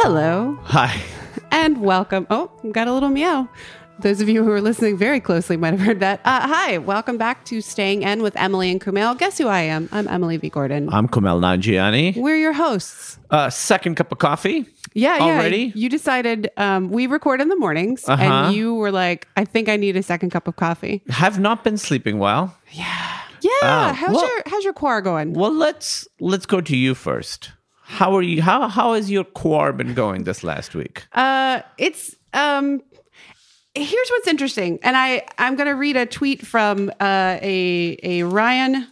Hello Hi. and welcome. Oh, got a little meow. Those of you who are listening very closely might have heard that. Uh, hi, welcome back to Staying In with Emily and Kumail. Guess who I am? I'm Emily V. Gordon. I'm Kumail Nanjiani. We're your hosts. Uh, second cup of coffee. Yeah, yeah. Already? You decided um, we record in the mornings, Uh-huh. and you were like, "I think I need a second cup of coffee." Have not been sleeping well. Yeah. Oh, how's well- your How's your quar going? Well, let's let's go to you first. How are you? How how has your quar been going this last week? Uh, it's um. Here's what's interesting, and I I'm gonna read a tweet from uh, a a Ryan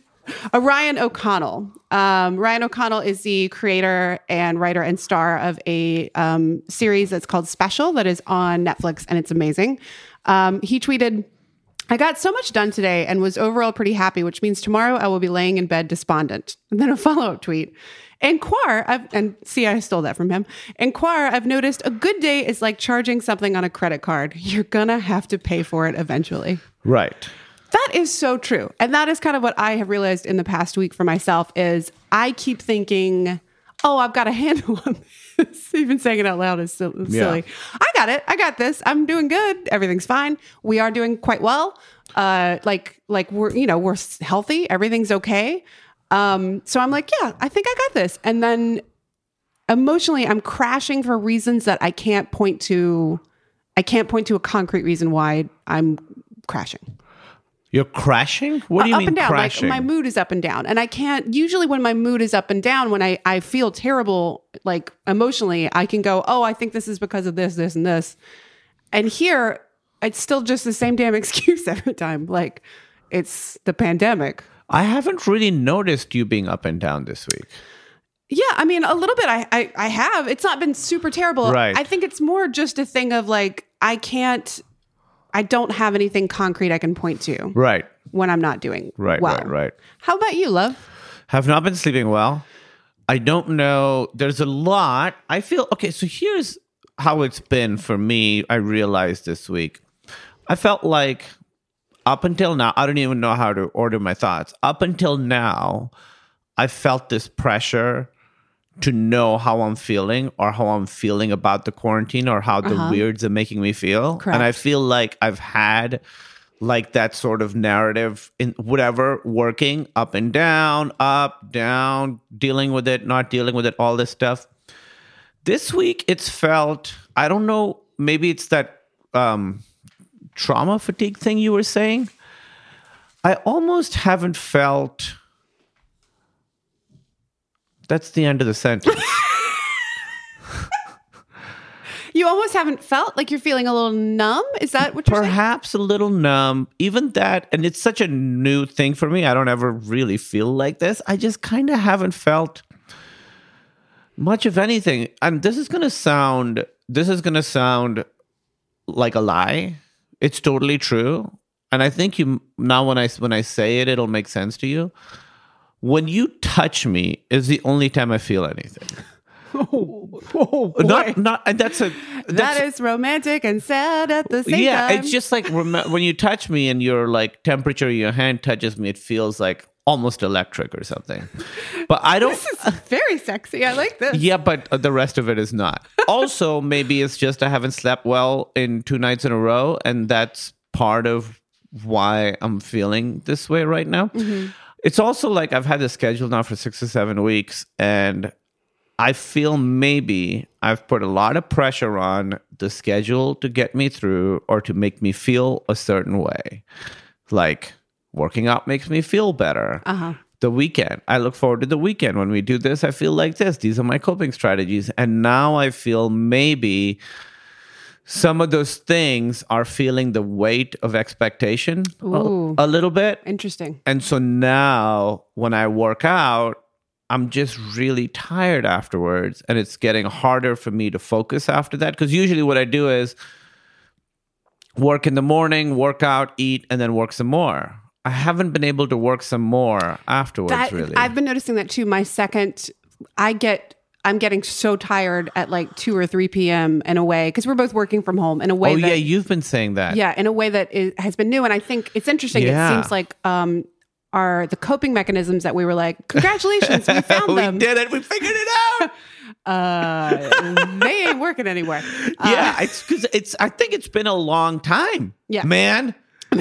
a Ryan O'Connell. Um, Ryan O'Connell is the creator and writer and star of a um, series that's called Special that is on Netflix, and it's amazing. Um, he tweeted. I got so much done today and was overall pretty happy, which means tomorrow I will be laying in bed despondent. And then a follow up tweet. And Quar, I've, and see, I stole that from him. And Quar, I've noticed a good day is like charging something on a credit card. You're gonna have to pay for it eventually. Right. That is so true. And that is kind of what I have realized in the past week for myself is I keep thinking, oh, I've got a handle on this. Even saying it out loud is sil- silly. I got it. I got this. I'm doing good. Everything's fine. We are doing quite well. Uh, like, like we're, you know, we're healthy. Everything's okay. Um, so I'm like, yeah, I think I got this. And then emotionally, I'm crashing for reasons that I can't point to. I can't point to a concrete reason why I'm crashing You're crashing. What do you up mean and down. crashing? Like my mood is up and down, and I can't. Usually, when my mood is up and down, when I I feel terrible, like emotionally, I can go, oh, I think this is because of this, this, and this. And here, it's still just the same damn excuse every time. Like it's the pandemic. I haven't really noticed you being up and down this week. Yeah, I mean, a little bit. I, I I have. It's not been super terrible. Right. I think it's more just a thing of like I can't. I don't have anything concrete I can point to Right. when I'm not doing Right. well. Right. Right. How about you, love? Have not been sleeping well. I don't know. There's a lot. I feel okay. So here's how it's been for me. I realized this week. I felt like up until now, I don't even know how to order my thoughts. Up until now, I felt this pressure to know how I'm feeling or how I'm feeling about the quarantine or how the weirds are making me feel. Correct. And I feel like I've had like that sort of narrative in whatever working up and down, up, down, dealing with it, not dealing with it, all this stuff. This week it's felt, I don't know, maybe it's that um trauma fatigue thing you were saying. I almost haven't felt that's the end of the sentence. You almost haven't felt like you're feeling a little numb. Is that what you're saying? Perhaps a little numb. Even that, and it's such a new thing for me. I don't ever really feel like this. I just kind of haven't felt much of anything. And this is gonna sound this is gonna sound like a lie. It's totally true. And I think you now when I when I say it, it'll make sense to you. When you touch me is the only time I feel anything. Oh, oh, Not not and that's a that's that is romantic and sad at the same yeah, time. Yeah, it's just like when you touch me and your like temperature your hand touches me, it feels like almost electric or something. But I don't. this is very sexy. I like this. yeah, but uh, the rest of it is not. Also, maybe it's just I haven't slept well in two nights in a row, and that's part of why I'm feeling this way right now. It's also like I've had the schedule now for six or seven weeks, and I feel maybe I've put a lot of pressure on the schedule to get me through or to make me feel a certain way. Like working out makes me feel better. Uh-huh. The weekend, I look forward to the weekend. When we do this, I feel like this. These are my coping strategies. And now I feel maybe some of those things are feeling the weight of expectation a, Ooh. a little bit. Interesting. And so now when I work out, I'm just really tired afterwards. And it's getting harder for me to focus after that. Because usually what I do is work in the morning, work out, eat, and then work some more. I haven't been able to work some more afterwards, That, really. I've been noticing that too. My second, I get, I'm getting so tired at like two or three p.m. in a way because we're both working from home in a way. oh, that, yeah, you've been saying that. yeah, in a way that is, has been new, and I think it's interesting. Yeah. It seems like um, are the coping mechanisms that we were like, congratulations, we found we them. did it. We figured it out. uh, they ain't working anywhere. Uh, yeah, it's because it's. I think it's been a long time. Yeah. man.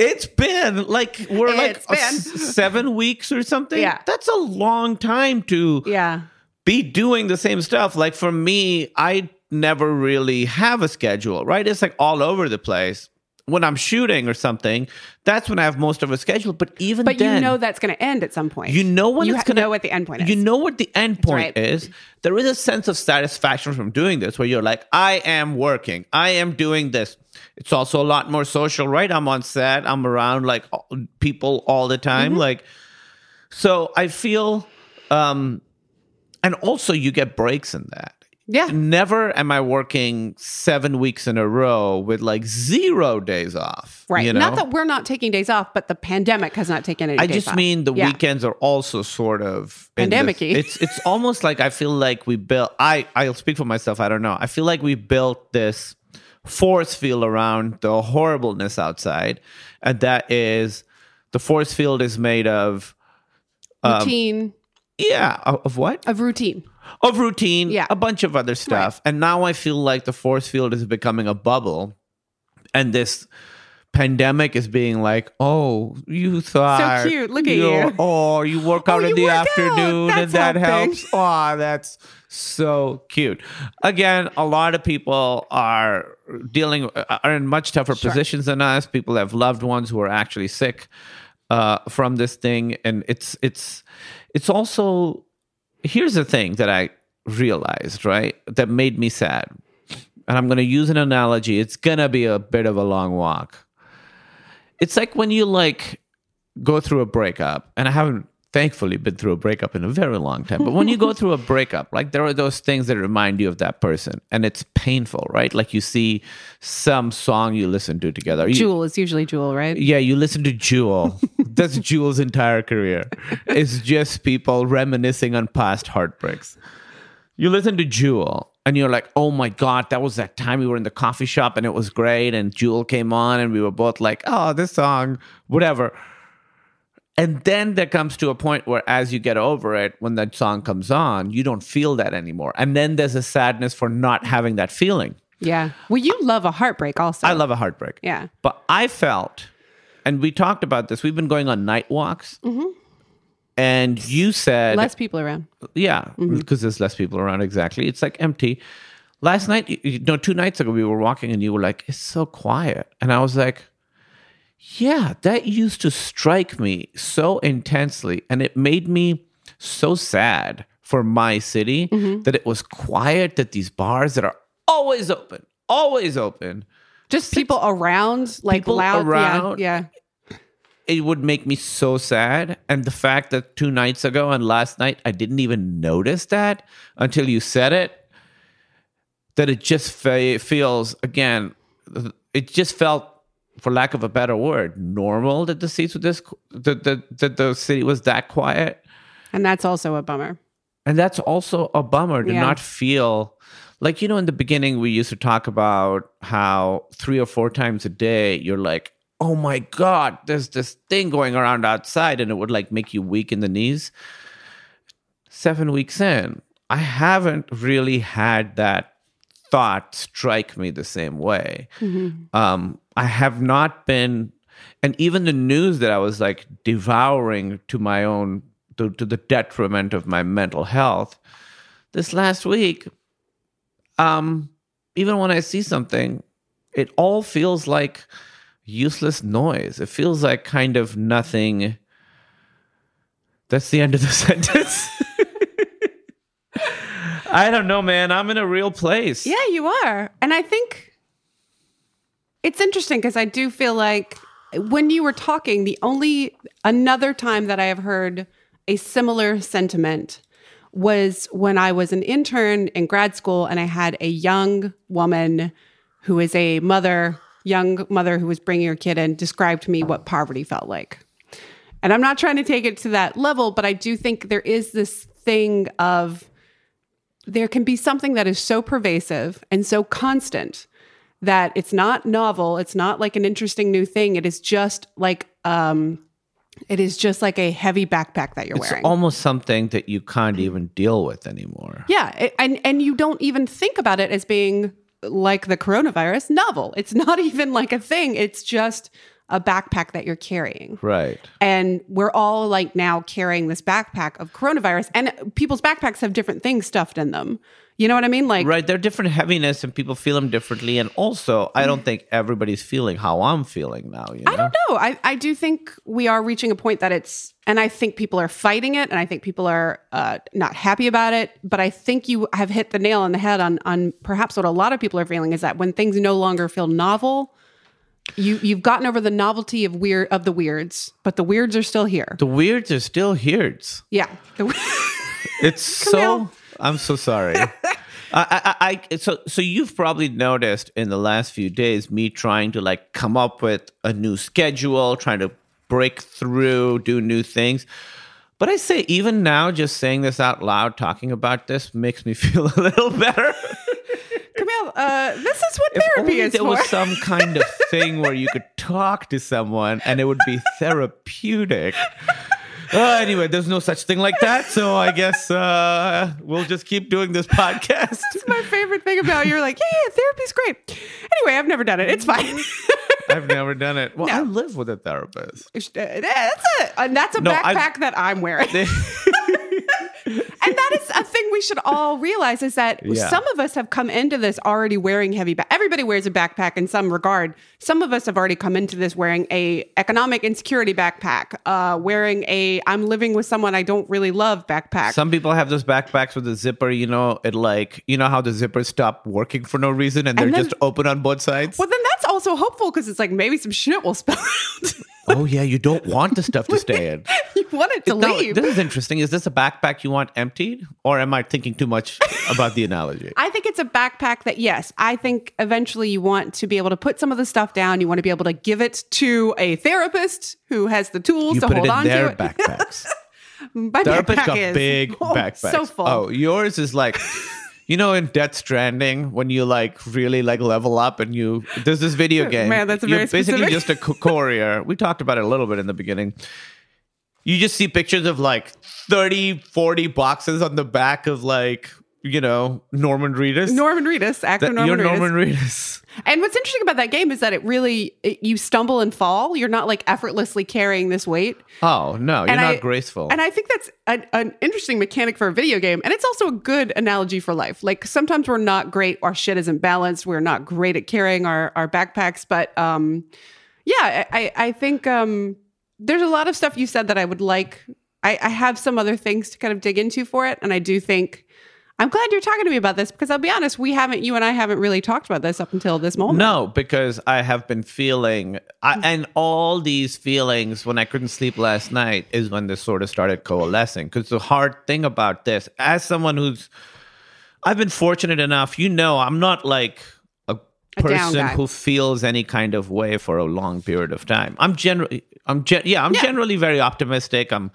it's been like we're like It's a s- seven weeks or something. Yeah. that's a long time to yeah. be doing the same stuff. Like for me, I never really have a schedule. Right, it's like all over the place. When I'm shooting or something, that's when I have most of a schedule. But even But then, you know that's going to end at some point. you know when you it's ha- gonna know what the end point is. You know what the end point right. is. There is a sense of satisfaction from doing this, where you're like, I am working, I am doing this. It's also a lot more social, right? I'm on set, I'm around like people all the time, Mm-hmm. like. So I feel, um, and also you get breaks in that. yeah. Never am I working seven weeks in a row with like zero days off. Right. You know? Not that we're not taking days off, but the pandemic has not taken any I just off. mean the Yeah. weekends are also sort of Pandemic-y. It's it's almost like I feel like we built. I I'll speak for myself. I don't know. I feel like we built this force field around the horribleness outside, and that is the force field is made of um, routine yeah of, of what of routine. of routine, Yeah. a bunch of other stuff. And now I feel like the force field is becoming a bubble. And this pandemic is being like, oh, you thought. cute. Look at you're- Oh, you work out Oh, in the afternoon and that helping. helps. Oh, that's so cute. Again, a lot of people are dealing, are in much tougher Sure. positions than us. People have loved ones who are actually sick uh, from this thing. And it's, it's, it's also, here's the thing that I realized, right? That made me sad. And I'm going to use an analogy. It's going to be a bit of a long walk. It's like when you like go through a breakup, and I haven't thankfully been through a breakup in a very long time, but when you go through a breakup, like there are those things that remind you of that person, and it's painful, right? Like you see some song you listen to together. You- Jewel is usually Jewel, right? yeah, you listen to Jewel. That's Jewel's entire career. It's just people reminiscing on past heartbreaks. You listen to Jewel and you're like, oh my God, that was that time we were in the coffee shop and it was great. And Jewel came on and we were both like, oh, this song, whatever. And then there comes to a point where, as you get over it, when that song comes on, you don't feel that anymore. And then there's a sadness for not having that feeling. Yeah. Well, you love a heartbreak also. I love a heartbreak. Yeah. But I felt, and we talked about this, we've been going on night walks. Mm-hmm. And you said, Less people around. yeah, mm-hmm. because there's less people around. Exactly. It's like empty. Last night, you- you know, two nights ago, we were walking and you were like, it's so quiet. And I was like, yeah, that used to strike me so intensely. And it made me so sad for my city mm-hmm. that it was quiet, that these bars that are always open, always open, Just people around, like People loud. around. Yeah. It would make me so sad. And the fact that two nights ago and last night, I didn't even notice that until you said it, that it just fe- feels, again, it just felt, for lack of a better word, normal that the seats were this, that the, that the city was that quiet. And that's also a bummer. And that's also a bummer to Yeah. not feel like, you know, in the beginning, we used to talk about how three or four times a day, you're like, oh my God, there's this thing going around outside, and it would like make you weak in the knees. Seven weeks in, I haven't really had that thought strike me the same way. Um, I have not been, and even the news that I was like devouring to my own, to, to the detriment of my mental health. This last week, um, even when I see something, it all feels like useless noise. It feels like kind of nothing. That's the end of the sentence. I don't know, man. I'm in a real place. Yeah, you are. And I think it's interesting because I do feel like when you were talking, the only another time that I have heard a similar sentiment was when I was an intern in grad school and I had a young woman who is a mother, young mother who was bringing her kid in, described to me what poverty felt like. And I'm not trying to take it to that level, but I do think there is this thing of there can be something that is so pervasive and so constant that it's not novel it's not like an interesting new thing it is just like um It is just like a heavy backpack that you're It's wearing. almost something that you can't even deal with anymore. yeah, it- and and you don't even think about it as being like the coronavirus novel. It's not even like a thing. It's just a backpack that you're carrying. Right. And we're all like now carrying this backpack of coronavirus, and people's backpacks have different things stuffed in them. You know what I mean? Like, Right. They're different heaviness and people feel them differently. And also, I don't think everybody's feeling how I'm feeling now. You know? I don't know. I, I do think we are reaching a point that it's, and I think people are fighting it, and I think people are uh, not happy about it. But I think you have hit the nail on the head on on perhaps what a lot of people are feeling is that when things no longer feel novel, you you've gotten over the novelty of weird of the weirds, but the weirds are still here. The weirds are still here's. Yeah. The, It's so. I'm so sorry. I, I, I, so, so you've probably noticed in the last few days me trying to like come up with a new schedule, trying to break through, do new things. But I say, even now, just saying this out loud, talking about this makes me feel a little better. Kumail, uh, this is what If therapy only is there for. was some kind of thing where you could talk to someone and it would be therapeutic. Uh, anyway, there's no such thing like that. So I guess uh, we'll just keep doing this podcast. That's my favorite thing about you. You're like, yeah, yeah, therapy's great. Anyway, I've never done it. It's fine. I've never done it. Well, No. I live with a therapist. That's it. And that's a No, backpack that I'm wearing. and that is a thing we should all realize is that Yeah. some of us have come into this already wearing heavy back. Everybody wears a backpack in some regard. Some of us have already come into this wearing a economic insecurity backpack, uh, wearing a I'm living with someone I don't really love backpack. Some people have those backpacks with the zipper. You know, it like you know how the zippers stop working for no reason and they're then- just open on both sides. well, then that's also hopeful because it's like maybe some shit will spill out. Oh yeah, you don't want the stuff to stay in. you want it to No, leave. this is interesting. Is this a backpack you want emptied, or am I thinking too much about the analogy? I think it's a backpack that, yes, I think eventually you want to be able to put some of the stuff down. You want to be able to give it to a therapist who has the tools You to hold on to it. backpacks. My Therapists backpack got is big oh, backpacks. So full. Oh, yours is like, you know, in Death Stranding when you like really like level up and you there's this video game. Man, that's You're very basically specific. just a courier. We talked about it a little bit in the beginning. You just see pictures of like 30, 40 boxes on the back of like, you know, Norman Reedus. Norman Reedus, actor That- Norman you're Reedus. Norman Reedus. And what's interesting about that game is that it really it, you stumble and fall. You're not like effortlessly carrying this weight. Oh no, you're And not I- graceful. And I think that's an, an interesting mechanic for a video game. And it's also a good analogy for life. Like sometimes we're not great, our shit isn't balanced. We're not great at carrying our, our backpacks. But um, yeah, I, I think um, there's a lot of stuff you said that I would like. I, I have some other things to kind of dig into for it. And I do think I'm glad you're talking to me about this because I'll be honest, we haven't, you and I haven't really talked about this up until this moment. No, because I have been feeling, I, and all these feelings when I couldn't sleep last night is when this sort of started coalescing. Because the hard thing about this, as someone who's, I've been fortunate enough, you know, I'm not like a A person who feels any kind of way for a long period of time. I'm generally, I'm gen- yeah, I'm Yeah. generally very optimistic. I'm,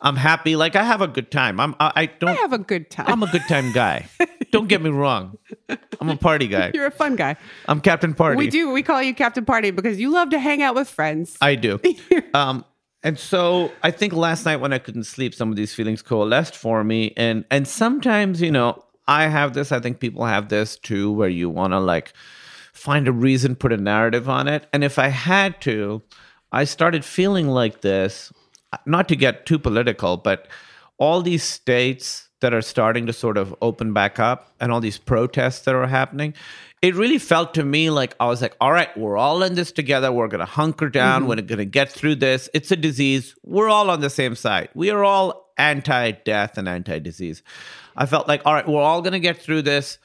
I'm happy. Like I have a good time. I'm, I, I don't. I have a good time. I'm a good time guy. don't get me wrong. I'm a party guy. you're a fun guy. I'm Captain Party. We do. We call you Captain Party because you love to hang out with friends. I do. um, and so I think last night when I couldn't sleep, some of these feelings coalesced for me. And and sometimes, you know, I have this. I think people have this too, where you want to like find a reason, put a narrative on it. And if I had to, I started feeling like this. Not to get too political, but all these states that are starting to sort of open back up and all these protests that are happening, it really felt to me like I was like, all right, we're all in this together. We're going to hunker down. Mm-hmm. We're going to get through this. It's a disease. We're all on the same side. We are all anti death and anti disease. I felt like, all right, we're all going to get through this.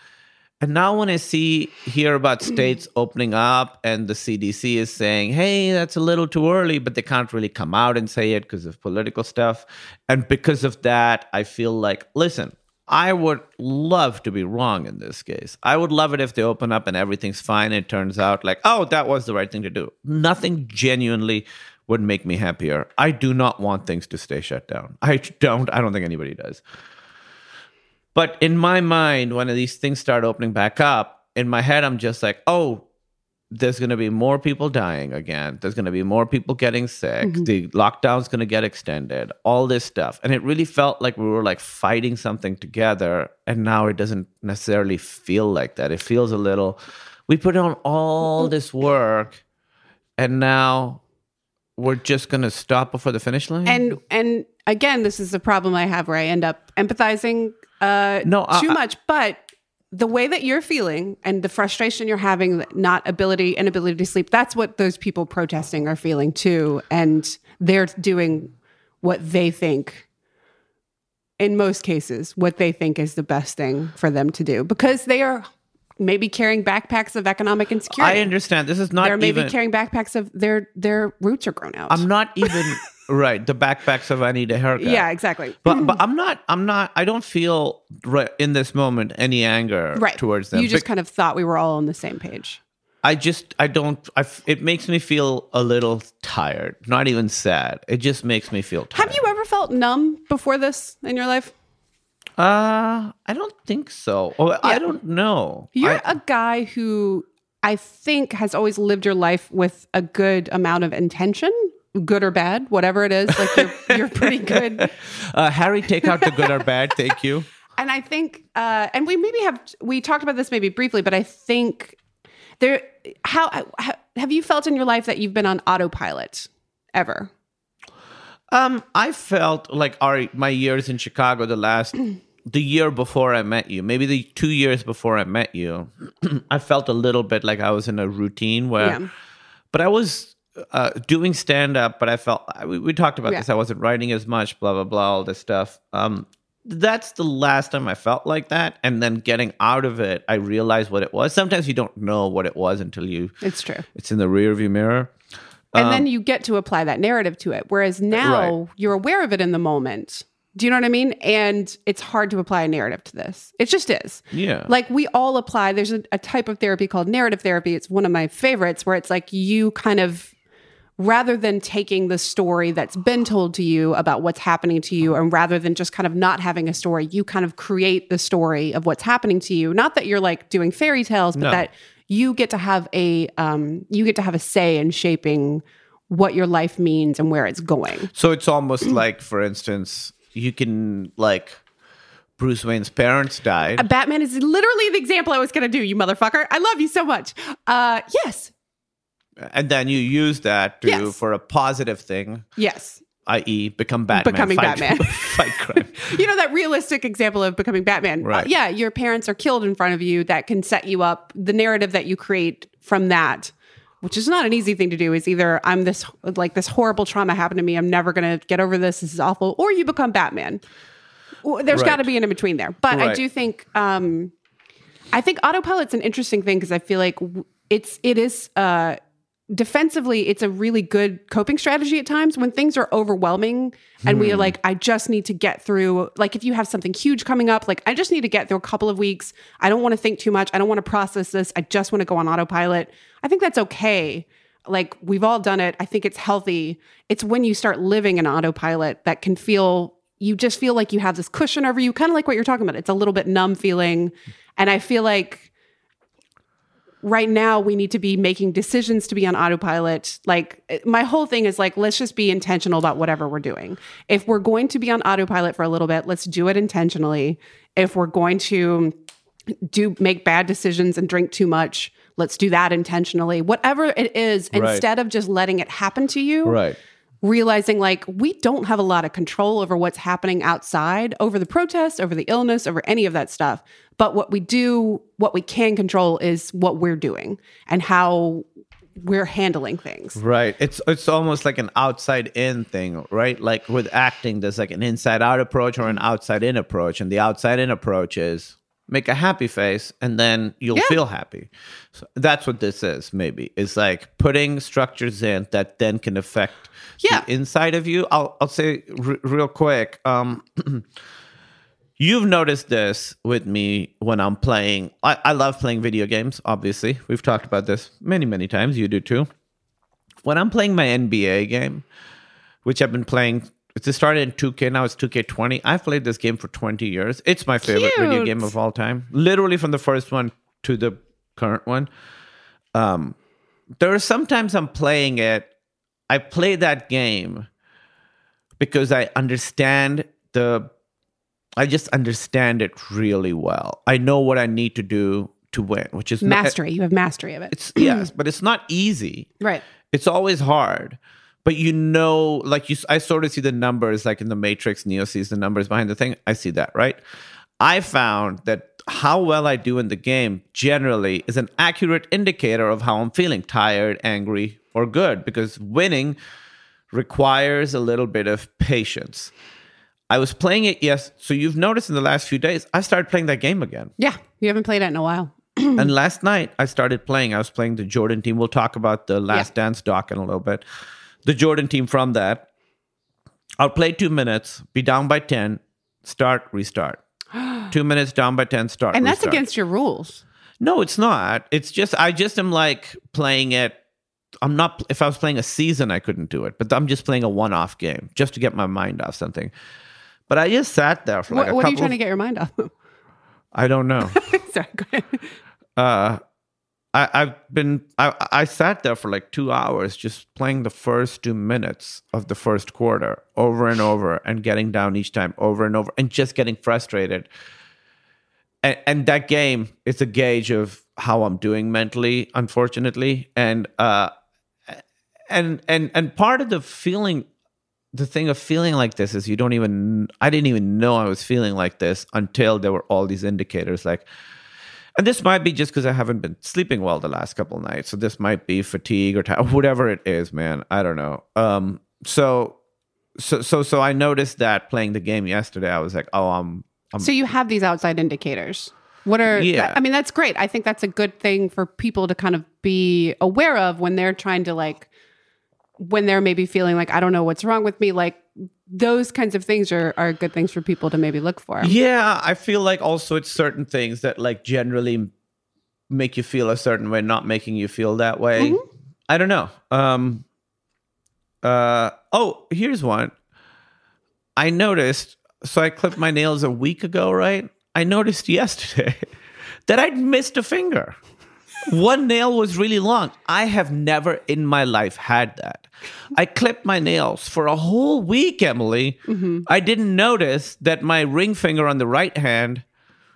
And now when I see hear about mm. states opening up and the CDC is saying, "Hey, that's a little too early," but they can't really come out and say it because of political stuff. And because of that, I feel like, listen, I would love to be wrong in this case. I would love it if they open up and everything's fine. It turns out like, oh, that was the right thing to do. Nothing genuinely would make me happier. I do not want things to stay shut down. I don't. I don't think anybody does. But in my mind, when these things start opening back up, in my head, I'm just like, oh, there's going to be more people dying again. There's going to be more people getting sick. Mm-hmm. The lockdown's going to get extended. All this stuff, and it really felt like we were like fighting something together. And now it doesn't necessarily feel like that. It feels a little. We put on all this work, and now we're just going to stop before the finish line. and and again this is a problem i have where i end up empathizing uh No, too I- much but the way that you're feeling and the frustration you're having not ability inability to sleep that's what those people protesting are feeling too and they're doing what they think in most cases what they think is the best thing for them to do because they are maybe carrying backpacks of economic insecurity I understand. This is not they're maybe even. carrying backpacks of their their roots are grown out I'm not even right. The backpacks of I need a haircut. yeah exactly But but I'm not I'm not I don't feel right in this moment any anger right towards them. You just Bec- kind of thought we were all on the same page. I just I don't I, it makes me feel a little tired. Not even sad. It just makes me feel tired. Have you ever felt numb before this in your life? Uh I don't think so. Oh, I don't know. You're I- a guy who I think has always lived your life with a good amount of intention, good or bad, whatever it is. Like you're, you're pretty good. uh, Harry, take out the good or bad. Thank you. And I think, uh, and we maybe have we talked about this maybe briefly, but I think there. How, how have you felt in your life that you've been on autopilot ever? Um, I felt like our my years in Chicago, the last the year before I met you, maybe the two years before I met you, I felt a little bit like I was in a routine where, Yeah. but I was uh, doing stand up, but I felt we, we talked about Yeah. this. I wasn't writing as much, blah blah blah, all this stuff. Um, that's the last time I felt like that, and then getting out of it, I realized what it was. Sometimes you don't know what it was until you It's true. it's in the rearview mirror. and then you get to apply that narrative to it. Whereas now Right. you're aware of it in the moment. Do you know what I mean? And it's hard to apply a narrative to this. It just is. Yeah. Like we all apply, there's a, a type of therapy called narrative therapy. It's one of my favorites where it's like you kind of, rather than taking the story that's been told to you about what's happening to you, and rather than just kind of not having a story, you kind of create the story of what's happening to you. Not that you're like doing fairy tales, but No. that you get to have a um, you get to have a say in shaping what your life means and where it's going. So it's almost like, for instance, you can like Bruce Wayne's parents died. Uh, Batman is literally the example I was going to do. You motherfucker! I love you so much. Uh, yes, and then you use that to Yes. for a positive thing, yes. i.e., become Batman, Becoming fight, Batman. fight crime. You know that realistic example of becoming Batman. Uh, Right. yeah, your parents are killed in front of you. That can set you up. The narrative that you create from that, which is not an easy thing to do, is either I'm this like this horrible trauma happened to me. I'm never going to get over this. This is awful. Or you become Batman. Well, There's Right. got to be an in between there. But I do think um, I think autopilot's an interesting thing because I feel like it's it is uh, defensively it's a really good coping strategy at times. When things are overwhelming and we are hmm. like I just need to get through like if you have something huge coming up like I just need to get through a couple of weeks. I don't want to think too much. I don't want to process this. I just want to go on autopilot. I think that's okay. Like we've all done it. I think it's healthy. It's when you start living an autopilot that can feel you just feel like you have this cushion over you kind of like what you're talking about. It's a little bit numb feeling. And I feel like right now we need to be making decisions to be on autopilot like eh, my whole thing is like let's just be intentional about whatever we're doing if we're going to be on autopilot for a little bit let's do it intentionally if we're going to do make bad decisions and drink too much let's do that intentionally whatever it is Right. instead of just letting it happen to you right. Realizing like we don't have a lot of control over what's happening outside over the protests over the illness over any of that stuff but what we do what we can control is what we're doing and how we're handling things Right. It's it's almost like an outside in thing, right? Like with acting, there's like an inside out approach or an outside in approach. And the outside in approach is make a happy face and then you'll Yeah. feel happy. So that's what this is, maybe. It's like putting structures in that then can affect Yeah. the inside of you. I'll I'll say r- real quick. Um You've noticed this with me when I'm playing. I, I love playing video games, obviously. We've talked about this many, many times. You do too when I'm playing my NBA game, which I've been playing, it started in 2K, now it's 2K20. I've played this game for 20 years. It's my favorite video game of all time, literally from the first one to the current one. Um, there are sometimes I'm playing it. I play that game because I understand the. I just understand it really well. I know what I need to do to win, which is not- Mastery. You have mastery of it. it's yes, but it's not easy. right. It's always hard. But you know, like you, I sort of see the numbers, like in the Matrix, Neo sees the numbers behind the thing. I see that, right? I found that how well I do in the game generally is an accurate indicator of how I'm feeling tired, angry, or good, because winning requires a little bit of patience. I was playing it, yes. So you've noticed in the last few days, I started playing that game again. Yeah. You haven't played it in a while. and last night I started playing. I was playing the Jordan team. We'll talk about the Last Dance doc in a little bit. The Jordan team from that. I'll play two minutes, be down by 10, start, restart. two minutes down by 10, start. And that's restart. against your rules. No, it's not. It's just, I just am like playing it. I'm not, if I was playing a season, I couldn't do it, but I'm just playing a one off game just to get my mind off something. But I just sat there for like What, a what are you trying to get your mind off? I don't know. Sorry. Go ahead. uh I, I've been I, I sat there for like two hours just playing the first two minutes of the first quarter over and over and getting down each time over and over and just getting frustrated. And, and that game is a gauge of how I'm doing mentally, unfortunately. And uh and and and part of the feeling the thing of feeling like this is you don't even I didn't even know I was feeling like this until there were all these indicators like and this might be just because I haven't been sleeping well the last couple of nights. So this might be fatigue or ti whatever it is, man. I don't know. Um, so, so, so, so I noticed that playing the game yesterday. I was like, oh, I'm, I'm. So you have these outside indicators. What are Yeah. I mean that's great. I think that's a good thing for people to kind of be aware of when they're trying to like when they're maybe feeling like I don't know what's wrong with me like those kinds of things are are good things for people to maybe look for. Yeah, I feel like also it's certain things that like generally make you feel a certain way, not making you feel that way. I don't know. Um. Uh. Oh, here's one. I noticed. So I clipped my nails a week ago, right? I noticed yesterday that I'd missed a finger. One nail was really long. I have never in my life had that. I clipped my nails for a whole week, Emily. Mm-hmm. I didn't notice that my ring finger on the right hand,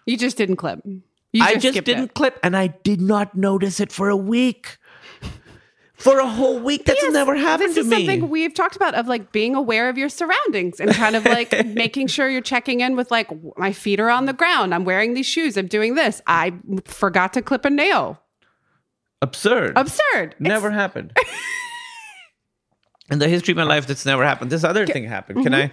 You just didn't clip. You I just skipped didn't it. clip, and I did not notice it for a week. For a whole week. That's Yes, never happened to me. this is me. something we've talked about of like being aware of your surroundings and kind of like making sure you're checking in with like my feet are on the ground. I'm wearing these shoes. I'm doing this. I forgot to clip a nail. Absurd. Absurd. Never happened. In the history of my life, that's never happened. This other thing happened. Can Mm-hmm.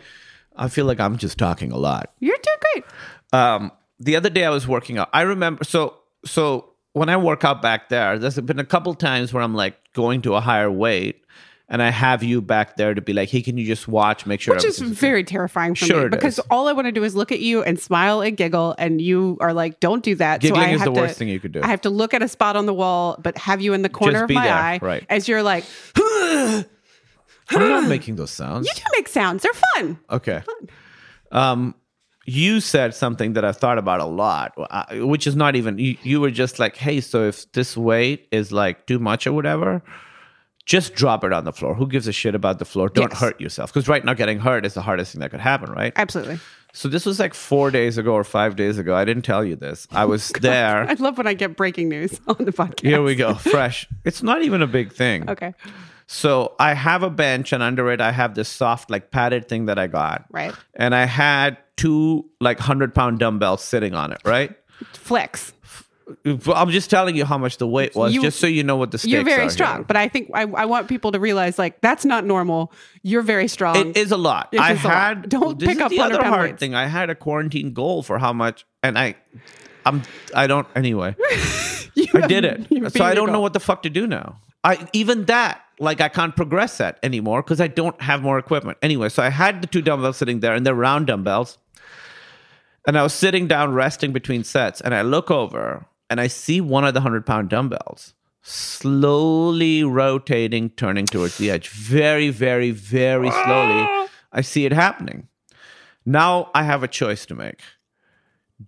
I? I feel like I'm just talking a lot. You're doing great. um, the other day I was working out. I remember so so when I work out back there, there's been a couple times where I'm like going to a higher weight, and I have you back there to be like, "Hey, can you just watch, make sure?" Which is everything's okay?" very terrifying for Sure me because is. all I want to do is look at you and smile and giggle, and you are like, "Don't do that." Giggling so I is have the to, worst thing you could do. I have to look at a spot on the wall, but have you in the corner of my there, eye right. as you're like, I'm not making those sounds. "You do make sounds. They're fun." Okay. Um, you said something that I thought about a lot, uh, which is not even. You, you were just like, "Hey, so if this weight is like too much or whatever." Just drop it on the floor. Who gives a shit about the floor? Don't Yes. hurt yourself. Because right now, getting hurt is the hardest thing that could happen, right? Absolutely. So this was like four days ago or five days ago. I didn't tell you this. I was there. I love when I get breaking news on the podcast. Here we go. Fresh. It's not even a big thing. Okay. So I have a bench, and under it, I have this soft, like padded thing that I got. Right. And I had two like hundred pound dumbbells sitting on it. Right. Flex. I'm just telling you how much the weight was, You- just so you know what the stakes You're very strong, here. but I think I, I want people to realize like that's not normal. You're very strong. It is a lot. I a lot. had Don't pick up the other hard weights. thing. I had a quarantine goal for how much, and I, I'm I don't anyway. I did it. So I don't know what the fuck to do now. I even that like I can't progress that anymore because I don't have more equipment. Anyway, so I had the two dumbbells sitting there and they're round dumbbells. And I was sitting down resting between sets and I look over and I see one of the 100 pound dumbbells slowly rotating, turning towards the edge. Very, very, very slowly. I see it happening. Now I have a choice to make.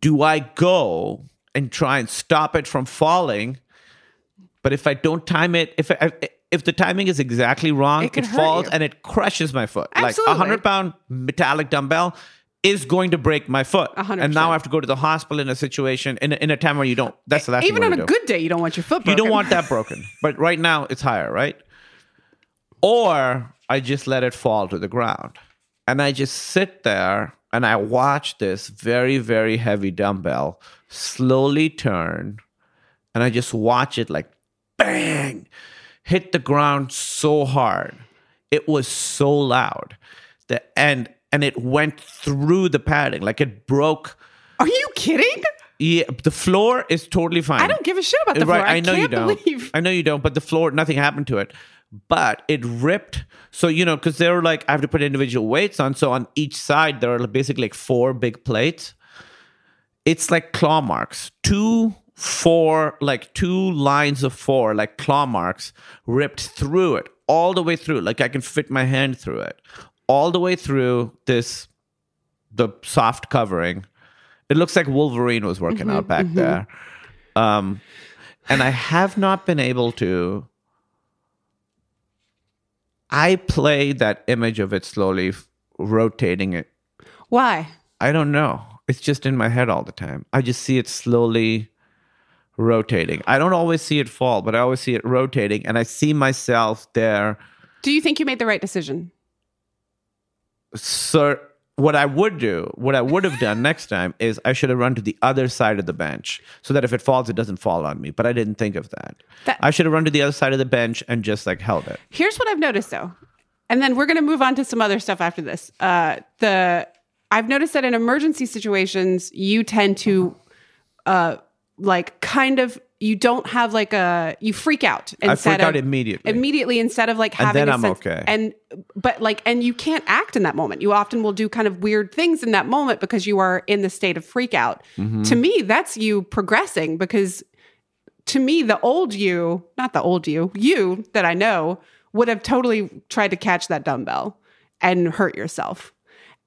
Do I go and try and stop it from falling But if I don't time it, if I, if the timing is exactly wrong, It it, falls you. and it crushes my foot. Like a hundred pound metallic dumbbell is going to break my foot. A hundred And now. I have to go to the hospital in a situation in a, in a time where you don't. That's the last Even on a do. good day, you don't want your foot You don't want that broken. But right now it's higher, right? Or I just let it fall to the ground. And I just sit there and I watch this very, very heavy dumbbell slowly turn. And I just watch it like bang, hit the ground so hard. It was so loud. The and and it went through the padding. Like it broke. Are you kidding? Yeah, the floor is totally fine. I don't give a shit about the right, floor. I, I know you don't. believe. I know you don't. But the floor, nothing happened to it. But it ripped. So you know, because they were like, I have to put individual weights on. So on each side, there are basically like four big plates. It's like claw marks. Two, four, like two lines of four, like claw marks, ripped through it all the way through. Like I can fit my hand through it, all the way through this, the soft covering. It looks like Wolverine was working out back there. Um, and I have not been able to. I play that image of it slowly f- rotating it. Why? I don't know. It's just in my head all the time. I just see it slowly rotating. I don't always see it fall, but I always see it rotating, and I see myself there. Do you think you made the right decision? So, what I would do, what I would have done next time is I should have run to the other side of the bench so that if it falls, it doesn't fall on me. But I didn't think of that. That- I should have run to the other side of the bench and just like held it. Here's what I've noticed though, and then we're going to move on to some other stuff after this. Uh, the I've noticed that in emergency situations, you tend to, uh, like kind of you don't have like a you freak out I instead freak out immediately. immediately instead of like having And then a I'm sense- okay. and but like and you can't act in that moment you often will do kind of weird things in that moment because you are in the state of freak out Mm-hmm. to me that's you progressing because to me the old you not the old you you that i know would have totally tried to catch that dumbbell and hurt yourself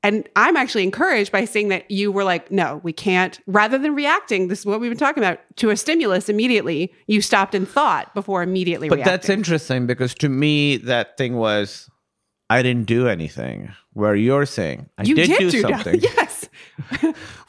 and i'm actually encouraged by seeing that you were like no we can't rather than reacting this is what we've been talking about to a stimulus immediately you stopped and thought before immediately But reacting. that's interesting because to me, that thing was I didn't do anything. Where you're saying I you did, did, do, do something. that. Yes.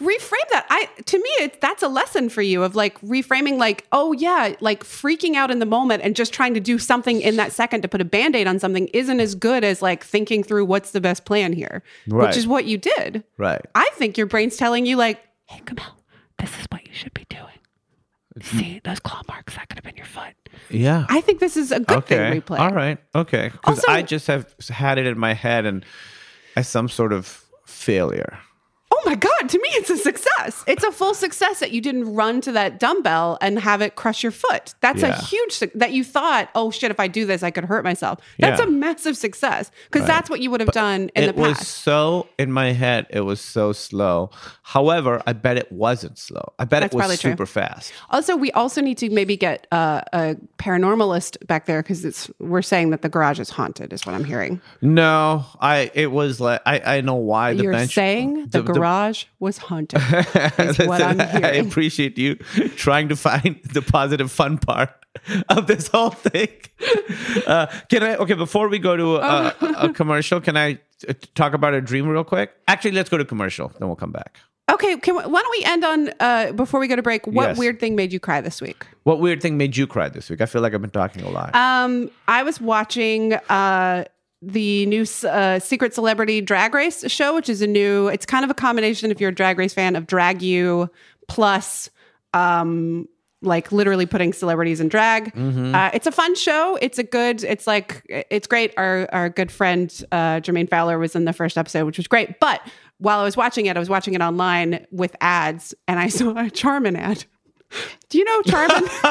reframe that. I to me it's that's a lesson for you of like reframing like, oh yeah, like freaking out in the moment and just trying to do something in that second to put a band-aid on something isn't as good as like thinking through what's the best plan here. Right. Which is what you did. Right. I think your brain's telling you like, hey Kumail, this is what you should be doing. See those claw marks that could have been your foot. Yeah. I think this is a good okay. thing replay. All right. Okay. Because Also- I just have had it in my head and as some sort of failure. Oh my God, to me, it's a success. It's a full success that you didn't run to that dumbbell and have it crush your foot. That's a huge, su- that you thought, oh shit, if I do this, I could hurt myself. That's Yeah. a massive success because that's what you would have done in the past. it was so in my head. It was so slow. However, I bet it wasn't slow. I bet That's it was probably true. super fast. Also, we also need to maybe get uh, a paranormalist back there because it's we're saying that the garage is haunted, is what I'm hearing. No, I. It was like I. I know why the You're bench. saying the, the- the- garage was haunted. is what I'm Listen, I appreciate you trying to find the positive fun part of this whole thing. Uh, can I? Okay, before we go to a, a commercial, can I uh, talk about a dream real quick? Actually, let's go to commercial, then we'll come back. Okay, can, we- why don't we end on uh, before we go to break? What Yes. weird thing made you cry this week? What weird thing made you cry this week? I feel like I've been talking a lot. Um, I was watching uh, the new uh, Secret Celebrity Drag Race show, which is a new. It's kind of a combination, if you're a Drag Race fan, of Drag U plus. Um, like literally putting celebrities in drag. Uh, it's a fun show. It's a good. It's like it's great. Our our good friend uh, Jermaine Fowler was in the first episode, which was great. But while I was watching it, I was watching it online with ads, and I saw a Charmin ad. Do you know Charmin?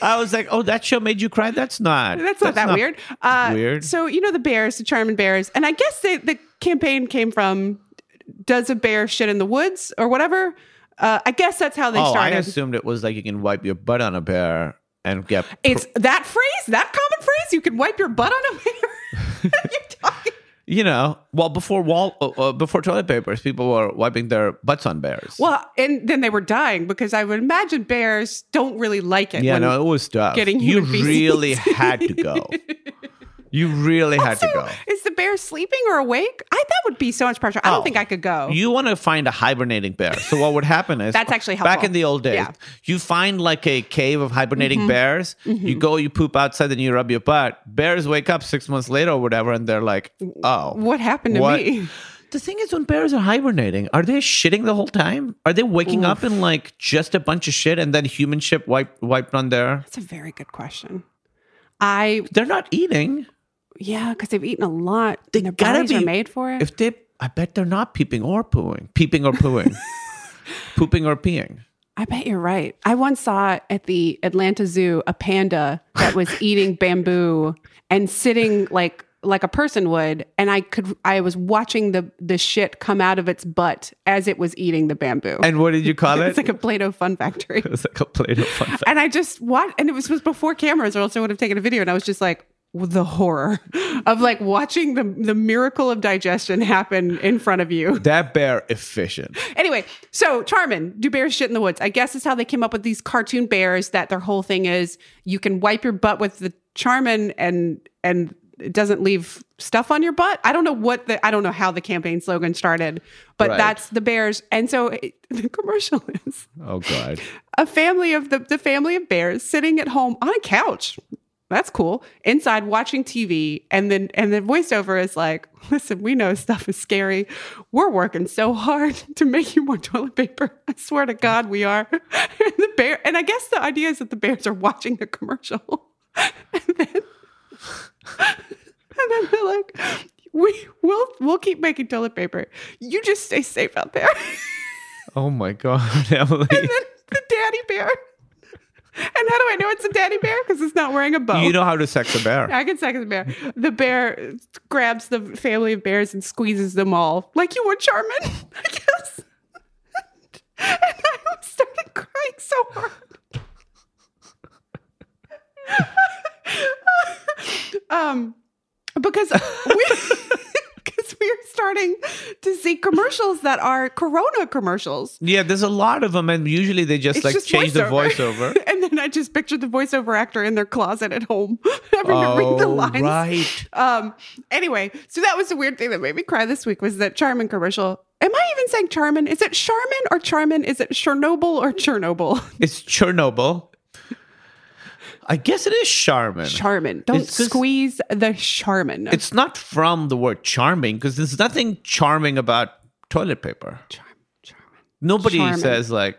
I was like, oh, that show made you cry. That's not. That's not that weird. Uh, weird. So you know the bears, the Charmin bears, and I guess they, the campaign came from "Does a bear shit in the woods?" or whatever. Uh, I guess that's how they Oh, I assumed it was like you can wipe your butt on a bear and get. it's that phrase, that common phrase. You can wipe your butt on a bear. You know, well before wall uh, uh, before toilet papers, people were wiping their butts on bears. Well, and then they were dying because I would imagine bears don't really like it. yeah, no, it was tough. getting you really had to go. You really had to Also, go. Is the bear sleeping or awake? I that would be so much pressure. I don't Oh. think I could go. You want to find a hibernating bear. So what would happen is That's actually back in the old days. Yeah. You find like a cave of hibernating Mm-hmm. bears. You go, you poop outside, then you rub your butt. Bears wake up six months later or whatever, and they're like, "Oh, what happened to what?" me? The thing is, when bears are hibernating, are they shitting the whole time? Are they waking up in like just a bunch of shit and then human shit wiped wiped on their? That's a very good question. I They're not eating. Yeah, because they've eaten a lot. They their gotta bodies are made for it. If they, I bet they're not peeping or pooing, peeping or pooing, pooping or peeing. I bet you're right. I once saw at the Atlanta Zoo a panda that was eating bamboo and sitting like like a person would, and I could I was watching the the shit come out of its butt as it was eating the bamboo. And what did you call it? it's like a Play-Doh fun factory. It's like a plate of fun. Factory. And I just watched, and it was, was before cameras, or else I would have taken a video. And I was just like, the horror of like watching the the miracle of digestion happen in front of you. That bear efficient. Anyway, so Charmin, do bears shit in the woods? I guess is how they came up with these cartoon bears. That their whole thing is you can wipe your butt with the Charmin and and it doesn't leave stuff on your butt. I don't know what the I don't know how the campaign slogan started, but Right. that's the bears. And so it, the commercial is Oh god. a family of the, the family of bears sitting at home on a couch. That's cool. Inside watching TV. And then and the voiceover is like, listen, we know stuff is scary. We're working so hard to make you more toilet paper. I swear to God we are. And the bear and I guess the idea is that the bears are watching the commercial. And then and then they're like, we will we'll keep making toilet paper. You just stay safe out there. Oh my god, Emily. and then the daddy bear. And how do I know it's a daddy bear? Because it's not wearing a bow. You know how to sex a bear. I can sex the bear. The bear grabs the family of bears and squeezes them all, like you would, Charmin, I guess. And I started crying so hard. um, because we. Because we are starting to see commercials that are Corona commercials. Yeah, there's a lot of them, and usually they just It's like just change the voiceover. voiceover. and then I just pictured the voiceover actor in their closet at home having to read the oh, lines. right. Um. Anyway, so that was the weird thing that made me cry this week was that Charmin commercial. Am I even saying Charmin? Is it Charmin or Charmin? Is it Chernobyl or Chernobyl? It's Chernobyl. I guess it is Charmin. Charmin. Don't It's squeeze the Charmin. It's not from the word charming because there's nothing charming about toilet paper. Charm, Charmin. Nobody Charmin. says like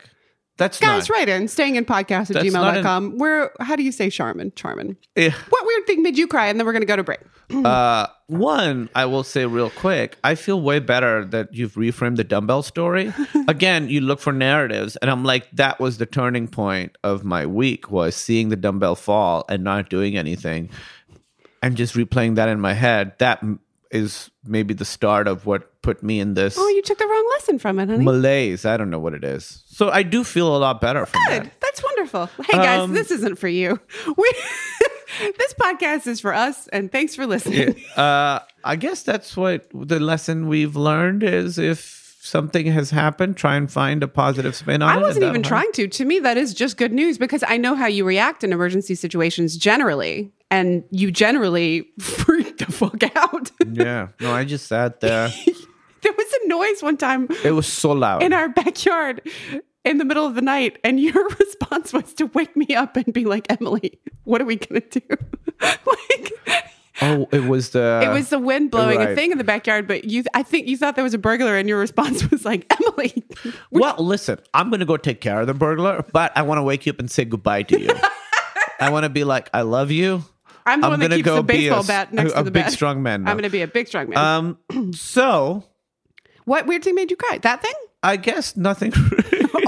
that's Guys, not. write in staying in podcast at gmail.com. Where how do you say Charmin? Charmin. Eh, What weird thing made you cry? And then we're gonna go to break. Uh, one, I will say real quick, I feel way better that you've reframed the dumbbell story. Again, you look for narratives, and I'm like, that was the turning point of my week was seeing the dumbbell fall and not doing anything, and just replaying that in my head. That is maybe the start of what put me in this Oh, you took the wrong lesson from it, honey. malaise. I don't know what it is. So I do feel a lot better from Good. that. That's wonderful. Hey guys, Um, this isn't for you. We this podcast is for us, and thanks for listening. Uh, I guess that's what the lesson we've learned is if something has happened, try and find a positive spin on it. I wasn't that'll even help. trying to. To me, that is just good news because I know how you react in emergency situations generally, and you generally freak the fuck out. Yeah. No, I just sat there. there was a noise one time It was so loud. in our backyard in the middle of the night, and your response was to wake me up and be like, "Emily, what are we gonna do?" like. oh, it was the. It was the wind blowing a thing in the backyard, but you I think you thought there was a burglar and your response was like, Emily. Well, listen, I'm going to go take care of the burglar, but I want to wake you up and say goodbye to you. I want to be like, I love you. I'm the one that keeps go the baseball s- bat next a, to a the big bed. strong man. now. I'm gonna be a big strong man. Um. So what weird thing made you cry? That thing? I guess nothing.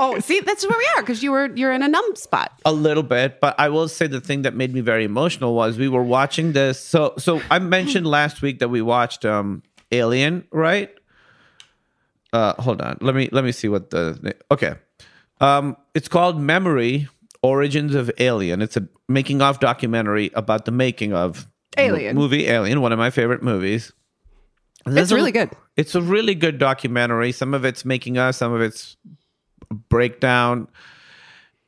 Oh, see, that's where we are, because you were you're in a numb spot. a little bit but i will say the thing that made me very emotional was we were watching this so so i mentioned last week that we watched um alien right uh hold on let me let me see what the okay um it's called memory origins of alien it's a making of documentary about the making of Alien. movie alien one of my favorite movies It's a- really good. It's a really good documentary. Some of it's making us, some of it's breakdown.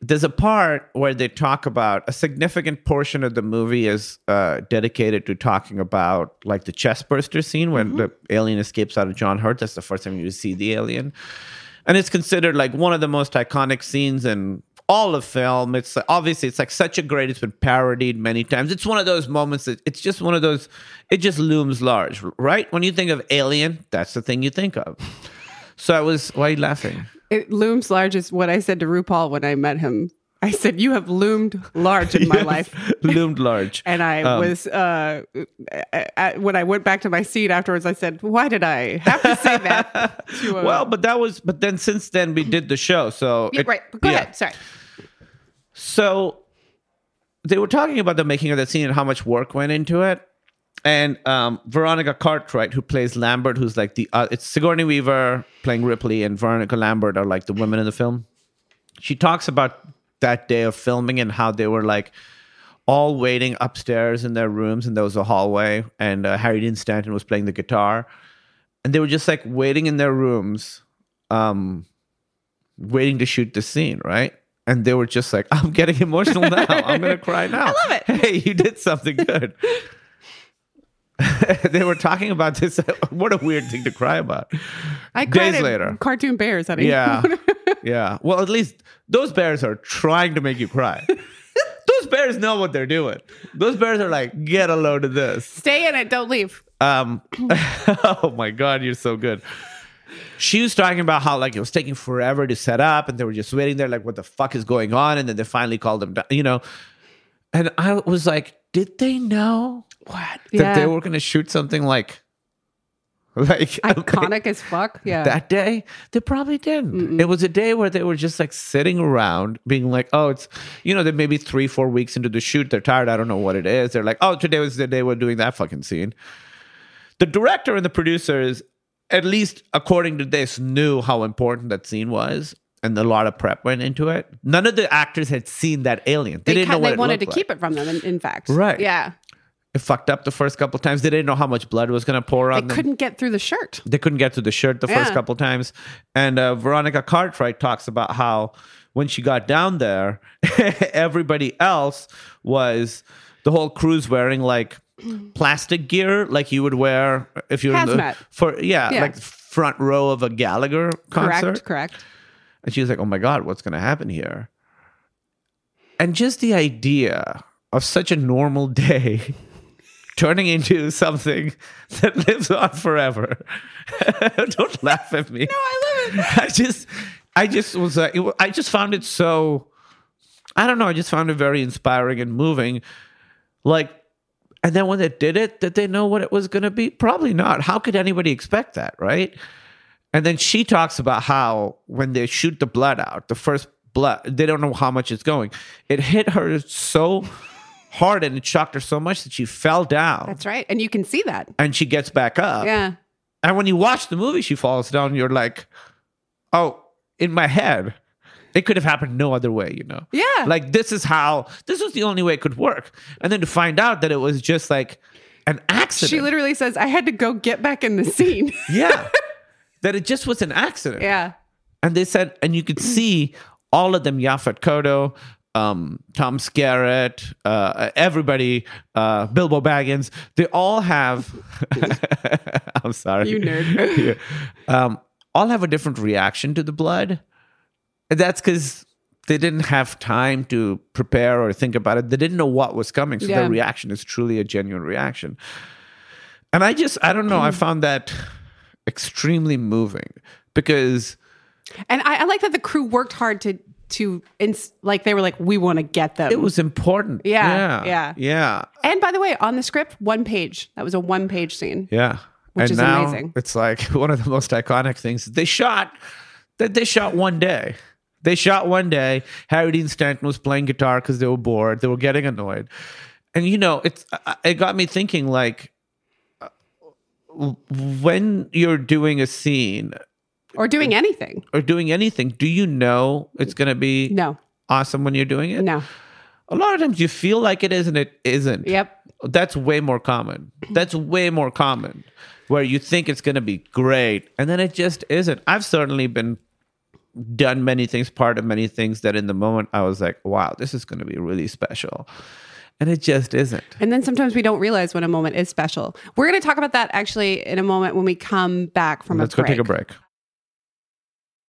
There's a part where they talk about a significant portion of the movie is uh, dedicated to talking about like the chest burster scene when the alien escapes out of John Hurt. That's the first time you see the alien, and it's considered like one of the most iconic scenes in all of film. It's obviously it's like such a great. It's been parodied many times. It's one of those moments that it's just one of those. It just looms large, right? When you think of Alien, that's the thing you think of. So I was. Why are you laughing? It looms large is what I said to RuPaul when I met him. I said, "You have loomed large in my life." loomed large. And I Um, was, uh, when I went back to my seat afterwards, I said, why did I have to say that? To well, but that was. But then since then we did the show. So yeah, it- right. Go yeah. ahead. Sorry. So they were talking about the making of that scene and how much work went into it. And um, Veronica Cartwright, who plays Lambert, who's like the uh, it's Sigourney Weaver playing Ripley, and Veronica Lambert are like the women in the film. She talks about that day of filming and how they were like all waiting upstairs in their rooms, and there was a hallway, and uh, Harry Dean Stanton was playing the guitar, and they were just like waiting in their rooms, um, waiting to shoot the scene, right? And they were just like, I'm getting emotional now. I'm gonna cry now. I love it. Hey, you did something good. they were talking about this. what a weird thing to cry about. I cried Days at later. Cartoon bears, honey. Yeah. yeah. Well, at least those bears are trying to make you cry. those bears know what they're doing. Those bears are like, get a load of this. Stay in it. Don't leave. Um, oh my God, you're so good. She was talking about how like it was taking forever to set up, and they were just waiting there, like, what the fuck is going on? And then they finally called them down, you know. And I was like, did they know What? that they were going to shoot something like, like Iconic as fuck. Yeah. that day they probably didn't it was a day where they were just like sitting around being like oh it's you know they're maybe three four weeks into the shoot they're tired i don't know what it is they're like oh today was the day we're doing that fucking scene the director and the producers at least according to this knew how important that scene was and a lot of prep went into it none of the actors had seen that alien they, they didn't know what they wanted to looked keep it from them, in, in fact. Right. Yeah. it fucked up the first couple times they didn't know how much blood was going to pour They on them couldn't get through the shirt. they couldn't get through the shirt the first Yeah. couple times. And uh, Veronica Cartwright talks about how when she got down there, everybody else was the whole crew's wearing like plastic gear, like you would wear if you're in the, for yeah, Yeah. like front row of a Gallagher concert. Correct. Correct. And she was like, "Oh my god, what's going to happen here?" And just the idea of such a normal day turning into something that lives on forever. Don't laugh at me. No, I love it. I just, I just was, uh, it, I just found it so, I don't know, I just found it very inspiring and moving. Like, and then when they did it, did they know what it was going to be? Probably not. How could anybody expect that, right? And then she talks about how when they shoot the blood out, the first blood, they don't know how much it's going. It hit her so hard and it shocked her so much that she fell down That's right. And you can see that. and she gets back up. Yeah. And when you watch the movie, she falls down. You're like, oh, in my head, it could have happened no other way, you know? Yeah. Like, this is how, this was the only way it could work. And then to find out that it was just like an accident. She literally says, I had to go get back in the scene. yeah. that it just was an accident. yeah. And they said, and you could see all of them, Yaphet Kotto, um, Tom Skerritt, uh, everybody, uh, Bilbo Baggins, they all have, I'm sorry. You nerd. Yeah. Um, all have a different reaction to the blood. And that's because they didn't have time to prepare or think about it. They didn't know what was coming. So Yeah. their reaction is truly a genuine reaction. And I just, I don't know, I found that extremely moving because And I, I like that the crew worked hard to, to, ins- like, they were like, we want to get them. it was important. Yeah, Yeah. yeah. Yeah. and by the way, on the script, one page. That was a one page scene. Yeah. Which and is amazing. It's like one of the most iconic things. They shot that they shot one day. They shot one day. Harry Dean Stanton was playing guitar because they were bored. They were getting annoyed. And you know, it's it got me thinking like uh, when you're doing a scene Or doing anything. or doing anything, do you know it's going to be No. awesome when you're doing it? No. A lot of times you feel like it is and it isn't. Yep. That's way more common. That's way more common where you think it's going to be great and then it just isn't. I've certainly been done many things, part of many things that in the moment I was like, wow, this is going to be really special. And it just isn't. And then sometimes we don't realize when a moment is special. We're going to talk about that actually in a moment when we come back from a Let's go take a break.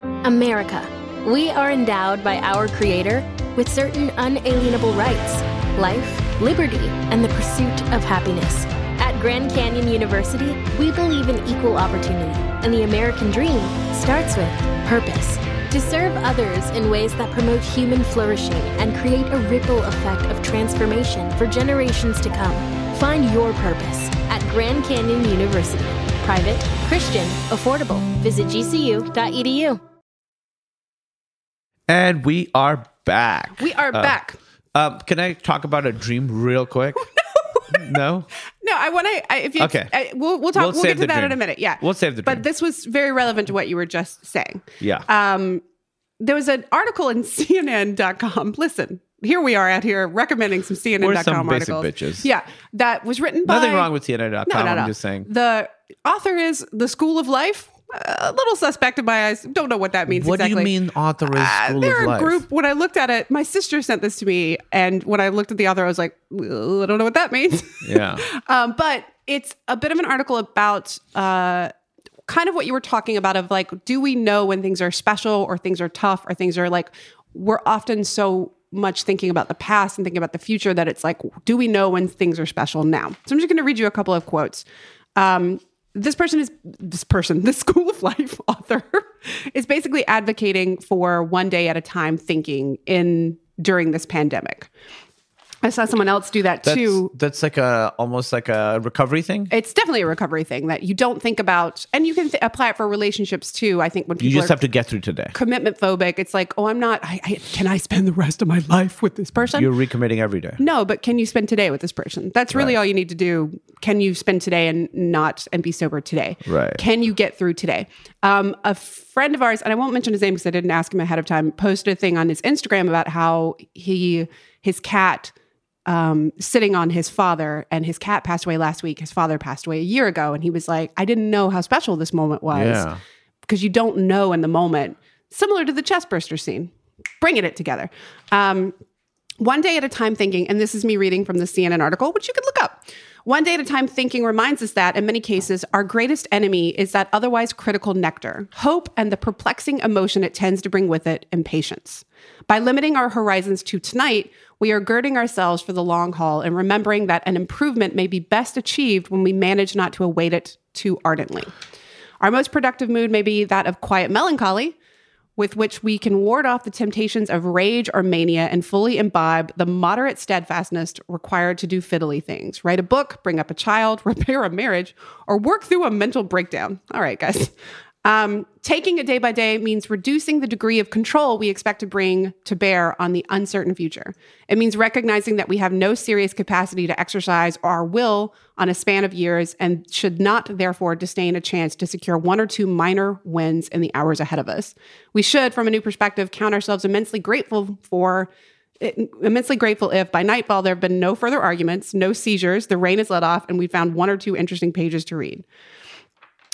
America. We are endowed by our Creator with certain unalienable rights life, liberty, and the pursuit of happiness. At Grand Canyon University, we believe in equal opportunity, and the American dream starts with purpose. To serve others in ways that promote human flourishing and create a ripple effect of transformation for generations to come. Find your purpose at Grand Canyon University. Private, Christian, affordable. Visit gcu.edu. And we are back. We are Uh, back. Um, can I talk about a dream real quick? No? No, I want to. If you, Okay. I, we'll we'll talk. We'll We'll, get to that in a minute. Yeah, We'll save the But this was very relevant to what you were just saying. Yeah. Um, there was an article in CNN.com. Listen, here we are out here recommending some CNN.com We're some basic articles. bitches. Yeah, that was written by. Nothing wrong with CNN.com. No, no, no. I'm just saying. The author is the School of Life. A little suspect in my eyes. Don't know what that means What exactly. do you mean author is uh, they're of a Life? group. When I looked at it, my sister sent this to me, and when I looked at the author, I was like, "Uh, I don't know what that means. Yeah. um, but it's a bit of an article about uh, kind of what you were talking about of like, do we know when things are special or things are tough or things are like, we're often so much thinking about the past and thinking about the future that it's like, do we know when things are special now? So I'm just going to read you a couple of quotes. Um, this person is this person, the School of Life author, is basically advocating for one day at a time thinking in during this pandemic. I saw someone else do that That's, too. that's like a almost like a recovery thing. It's definitely a recovery thing that you don't think about, and you can th- apply it for relationships too. I think when people You just have to get through today. commitment phobic, it's like, oh, I'm not. I, I, can I spend the rest of my life with this person? You're recommitting every day. no, but can you spend today with this person? That's really Right. all you need to do. Can you spend today and not and be sober today? Right. Can you get through today? Um, a friend of ours, and I won't mention his name because I didn't ask him ahead of time, posted a thing on his Instagram about how he his cat um, sitting on his father, and his cat passed away last week. His father passed away a year ago, and he was like, I didn't know how special this moment was Yeah. because you don't know in the moment. Similar to the chest burster scene, bringing it together. Um, one day at a time thinking, and this is me reading from the CNN article, which you can look up. One day at a time thinking reminds us that, in many cases, our greatest enemy is that otherwise critical nectar, hope, and the perplexing emotion it tends to bring with it, impatience. By limiting our horizons to tonight, we are girding ourselves for the long haul and remembering that an improvement may be best achieved when we manage not to await it too ardently. Our most productive mood may be that of quiet melancholy, with which we can ward off the temptations of rage or mania and fully imbibe the moderate steadfastness required to do fiddly things. Write a book, bring up a child, repair a marriage, or work through a mental breakdown. All right, guys. Um, taking it day by day means reducing the degree of control we expect to bring to bear on the uncertain future. It means recognizing that we have no serious capacity to exercise our will on a span of years and should not, therefore, disdain a chance to secure one or two minor wins in the hours ahead of us. We should, from a new perspective, count ourselves immensely grateful for immensely grateful if by nightfall there have been no further arguments, no seizures, the rain is let off, and we found one or two interesting pages to read.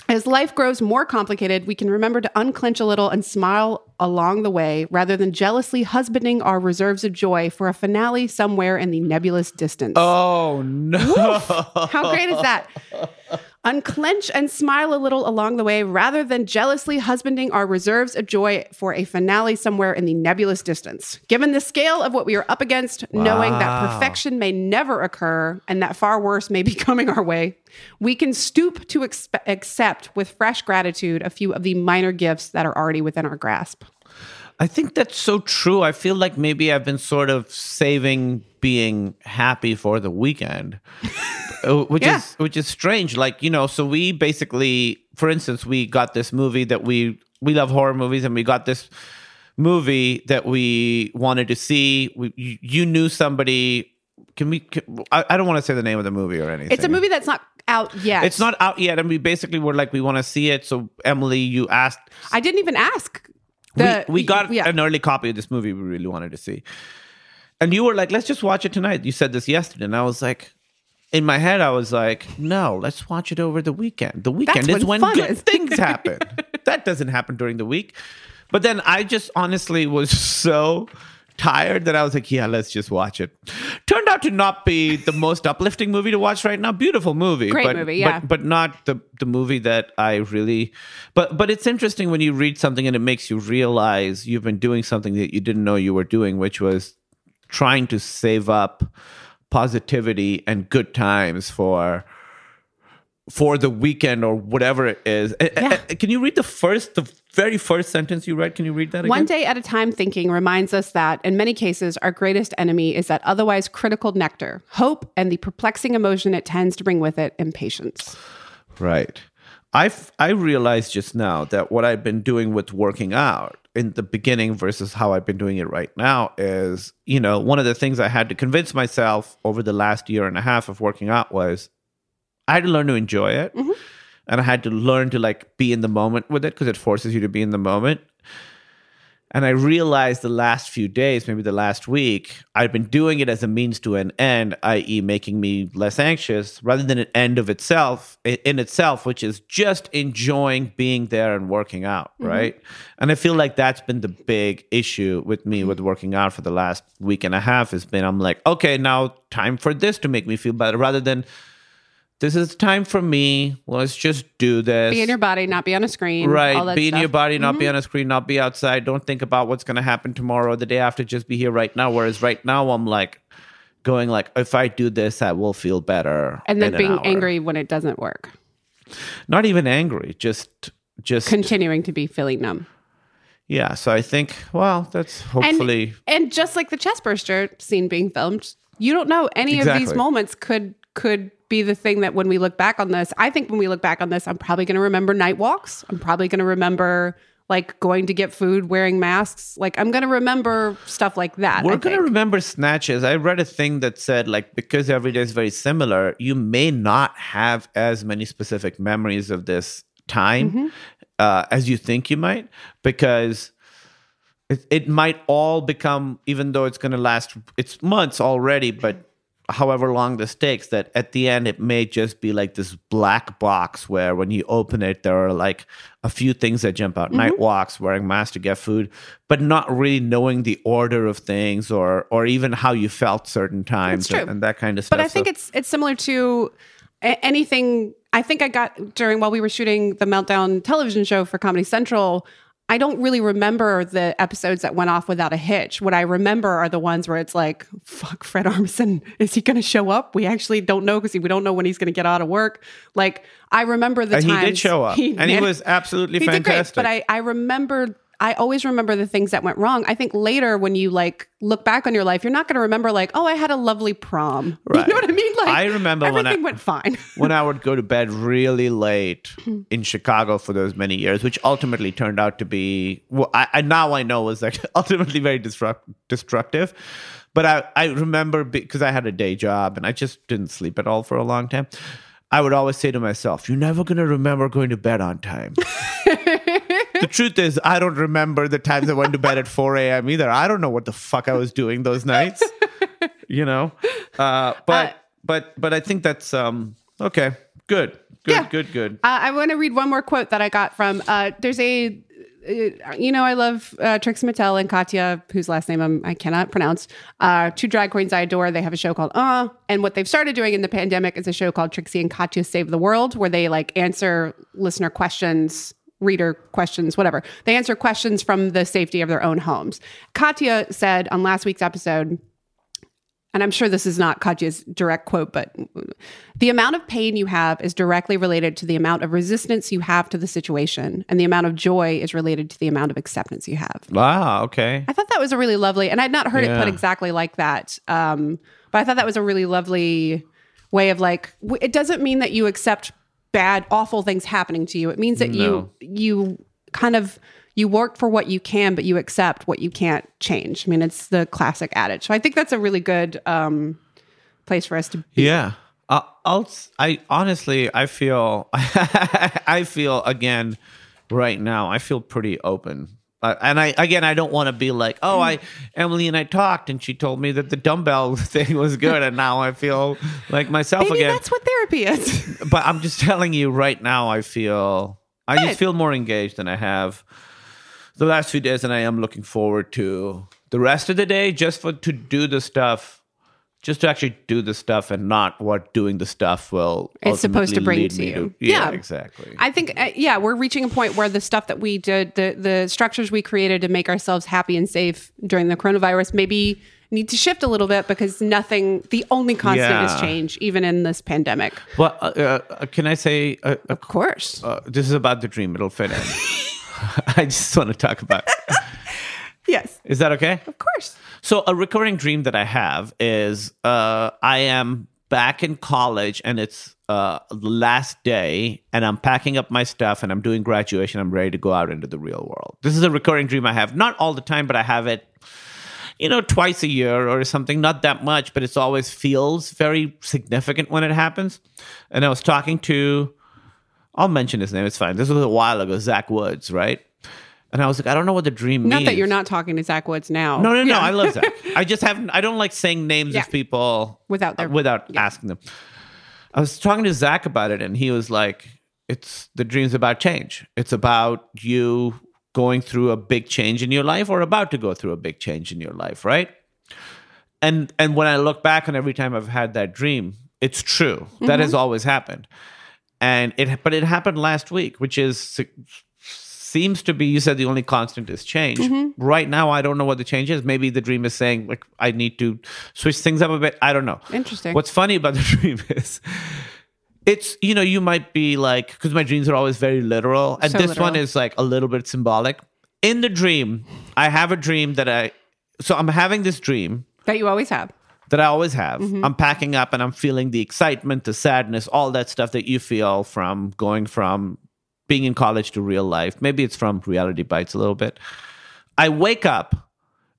As life grows more complicated, we can remember to unclench a little and smile along the way rather than jealously husbanding our reserves of joy for a finale somewhere in the nebulous distance. Oh no! How great is that? Unclench and smile a little along the way rather than jealously husbanding our reserves of joy for a finale somewhere in the nebulous distance. Given the scale of what we are up against, knowing that perfection may never occur and that far worse may be coming our way, we can stoop to expe- accept with fresh gratitude a few of the minor gifts that are already within our grasp. I think that's so true. I feel like maybe I've been sort of saving being happy for the weekend, uh, which Yeah. is which is strange. Like you know, so we basically, for instance, we got this movie that we we love horror movies, and we got this movie that we wanted to see. We, you, you knew somebody. Can we? Can, I, I don't want to say the name of the movie or anything. It's a movie that's not out yet. It's not out yet, and we basically were like, we want to see it. So Emily, you asked I didn't even ask. The, we, we got yeah. an early copy of this movie we really wanted to see. And you were like, let's just watch it tonight. You said this yesterday. And I was like, in my head, I was like, no, let's watch it over the weekend. The weekend That's is when when good is. things happen. that doesn't happen during the week. But then I just honestly was so tired that I was like, yeah, let's just watch it. Turned out to not be the most uplifting movie to watch right now. Beautiful movie. Great but, movie, yeah. But, but not the, the movie that I really but but it's interesting when you read something and it makes you realize you've been doing something that you didn't know you were doing, which was trying to save up positivity and good times for for the weekend or whatever it is. Uh, uh, Yeah. uh, Can you read the first, the very first sentence you read? Can you read that again? One day at a time thinking reminds us that, in many cases, our greatest enemy is that otherwise critical nectar, hope, and the perplexing emotion it tends to bring with it, impatience. Right. I I realized just now that what I've been doing with working out in the beginning versus how I've been doing it right now is, you know, one of the things I had to convince myself over the last year and a half of working out was I had to learn to enjoy it. Mm-hmm. And I had to learn to like be in the moment with it because it forces you to be in the moment. And I realized the last few days, maybe the last week, I've been doing it as a means to an end, i.e., making me less anxious rather than an end of itself in itself, which is just enjoying being there and working out, mm-hmm. right? And I feel like that's been the big issue with me mm-hmm. with working out for the last week and a half has been I'm like, okay, now time for this to make me feel better rather than this is time for me. Let's just do this. Be in your body, not be on a screen. all Right. Be in stuff. Mm-hmm. your body, not be on a screen, not be outside. Don't think about what's going to happen tomorrow or the day after. Just be here right now. Whereas right now, I'm like going like, if I do this, I will feel better. And then being angry when it doesn't work, Not even angry. Just, just continuing to be feeling numb. yeah. So I think, well, that's hopefully. And, and just like the chest burster scene being filmed, you don't know any of these moments could could be the thing that when we look back on this, I think when we look back on this, I'm probably going to remember night walks. I'm probably going to remember like going to get food, wearing masks. Like I'm going to remember stuff like that. We're going to remember snatches. I read a thing that said, like, because every day is very similar, you may not have as many specific memories of this time Mm-hmm. uh, as you think you might, because it, it might all become, even though it's going to last, it's months already, but however long this takes, that at the end it may just be like this black box where when you open it, there are like a few things that jump Mm-hmm. out night walks, wearing masks to get food, but not really knowing the order of things or or even how you felt certain times and, and that kind of stuff. But I think So- it's it's similar to anything. I think I got during while we were shooting the Meltdown television show for Comedy Central. I don't really remember the episodes that went off without a hitch. What I remember are the ones where it's like, "Fuck, Fred Armisen, is he going to show up?" We actually don't know because we don't know when he's going to get out of work. Like I remember the and he did show up, and he was absolutely he did great, fantastic. but I, I remember I always remember the things that went wrong. I think later when you like look back on your life, you're not going to remember like, oh, I had a lovely prom. Right. You know what I mean? Like I remember when everything I- went fine. when I would go to bed really late in Chicago for those many years, which ultimately turned out to be, well, I, I now I know was like ultimately very destruct, destructive. But I, I remember because I had a day job and I just didn't sleep at all for a long time. I would always say to myself, "You're never going to remember going to bed on time." the truth is, I don't remember the times I went to bed at 4 a.m. either. I don't know what the fuck I was doing those nights. you know, uh, but Uh, but but I think that's um okay. Good, good, Yeah. good, good. Uh, I want to read one more quote that I got from. Uh, there's a, uh, you know, I love uh, Trixie Mattel and Katya, whose last name I'm, I cannot pronounce. Uh, two drag queens I adore. They have a show called Uh, and what they've started doing in the pandemic is a show called Trixie and Katya Save the World, where they like answer listener questions. Reader questions, whatever. They answer questions from the safety of their own homes. Katya said on last week's episode, and I'm sure this is not Katya's direct quote, but the amount of pain you have is directly related to the amount of resistance you have to the situation, and the amount of joy is related to the amount of acceptance you have. Wow. Okay. I thought that was a really lovely, and I'd not heard it put exactly like that. Um, but I thought that was a really lovely way of like, it doesn't mean that you accept bad, awful things happening to you. It means that No. you you kind of you work for what you can, but you accept what you can't change. I mean, it's the classic adage. So I think that's a really good um, place for us to be. Yeah. Uh, I'll. I honestly, I feel. I feel again right now. I feel pretty open Uh, and I again, I don't want to be like, oh, I Emily and I talked, and she told me that the dumbbell thing was good, and now I feel like myself Maybe again. that's what therapy is. but I'm just telling you right now, I feel I Good. just feel more engaged than I have the last few days, and I am looking forward to the rest of the day just for to do the stuff, just to actually do the stuff, and not what doing the stuff will. It's supposed to bring to you. yeah, Yeah. exactly. I think, uh, yeah, we're reaching a point where the stuff that we did, the the structures we created to make ourselves happy and safe during the coronavirus, maybe need to shift a little bit because nothing, the only constant Yeah. is change, even in this pandemic. well, uh, uh, can I say uh, uh, Of course. uh, this is about the dream? It'll fit in. I just want to talk about. yes, Is that okay? of course. So a recurring dream that I have is uh, I am back in college and it's uh, the last day and I'm packing up my stuff and I'm doing graduation. I'm ready to go out into the real world. This is a recurring dream I have. Not all the time, but I have it, you know, twice a year or something. Not that much, but it's always feels very significant when it happens. And I was talking to, I'll mention his name. It's fine. This was a while ago, Zach Woods, right? And I was like, I don't know what the dream Not means. Not that you're not talking to Zach Woods now. No, no, no. Yeah. I love Zach. I just haven't. I don't like saying names Yeah. of people Without their- uh, without asking them. I was talking to Zach about it, and he was like, "It's the dream's about change. It's about you going through a big change in your life, or about to go through a big change in your life, right?" And and when I look back on every time I've had that dream, it's true. That has always happened, and it. But it happened last week, which is seems to be you said the only constant is change. Right now i don't know what the change is. Maybe the dream is saying like i need to switch things up a bit. I don't know. Interesting. what's funny about the dream is it's you know you might be like because my dreams are always very literal. And So this one is like a little bit symbolic. In the dream i have a dream that i so i'm having this dream. That you always have. that I always have. Mm-hmm. I'm packing up and I'm feeling the excitement, the sadness, all that stuff that you feel from going from being in college to real life. Maybe it's from reality bites a little bit. I wake up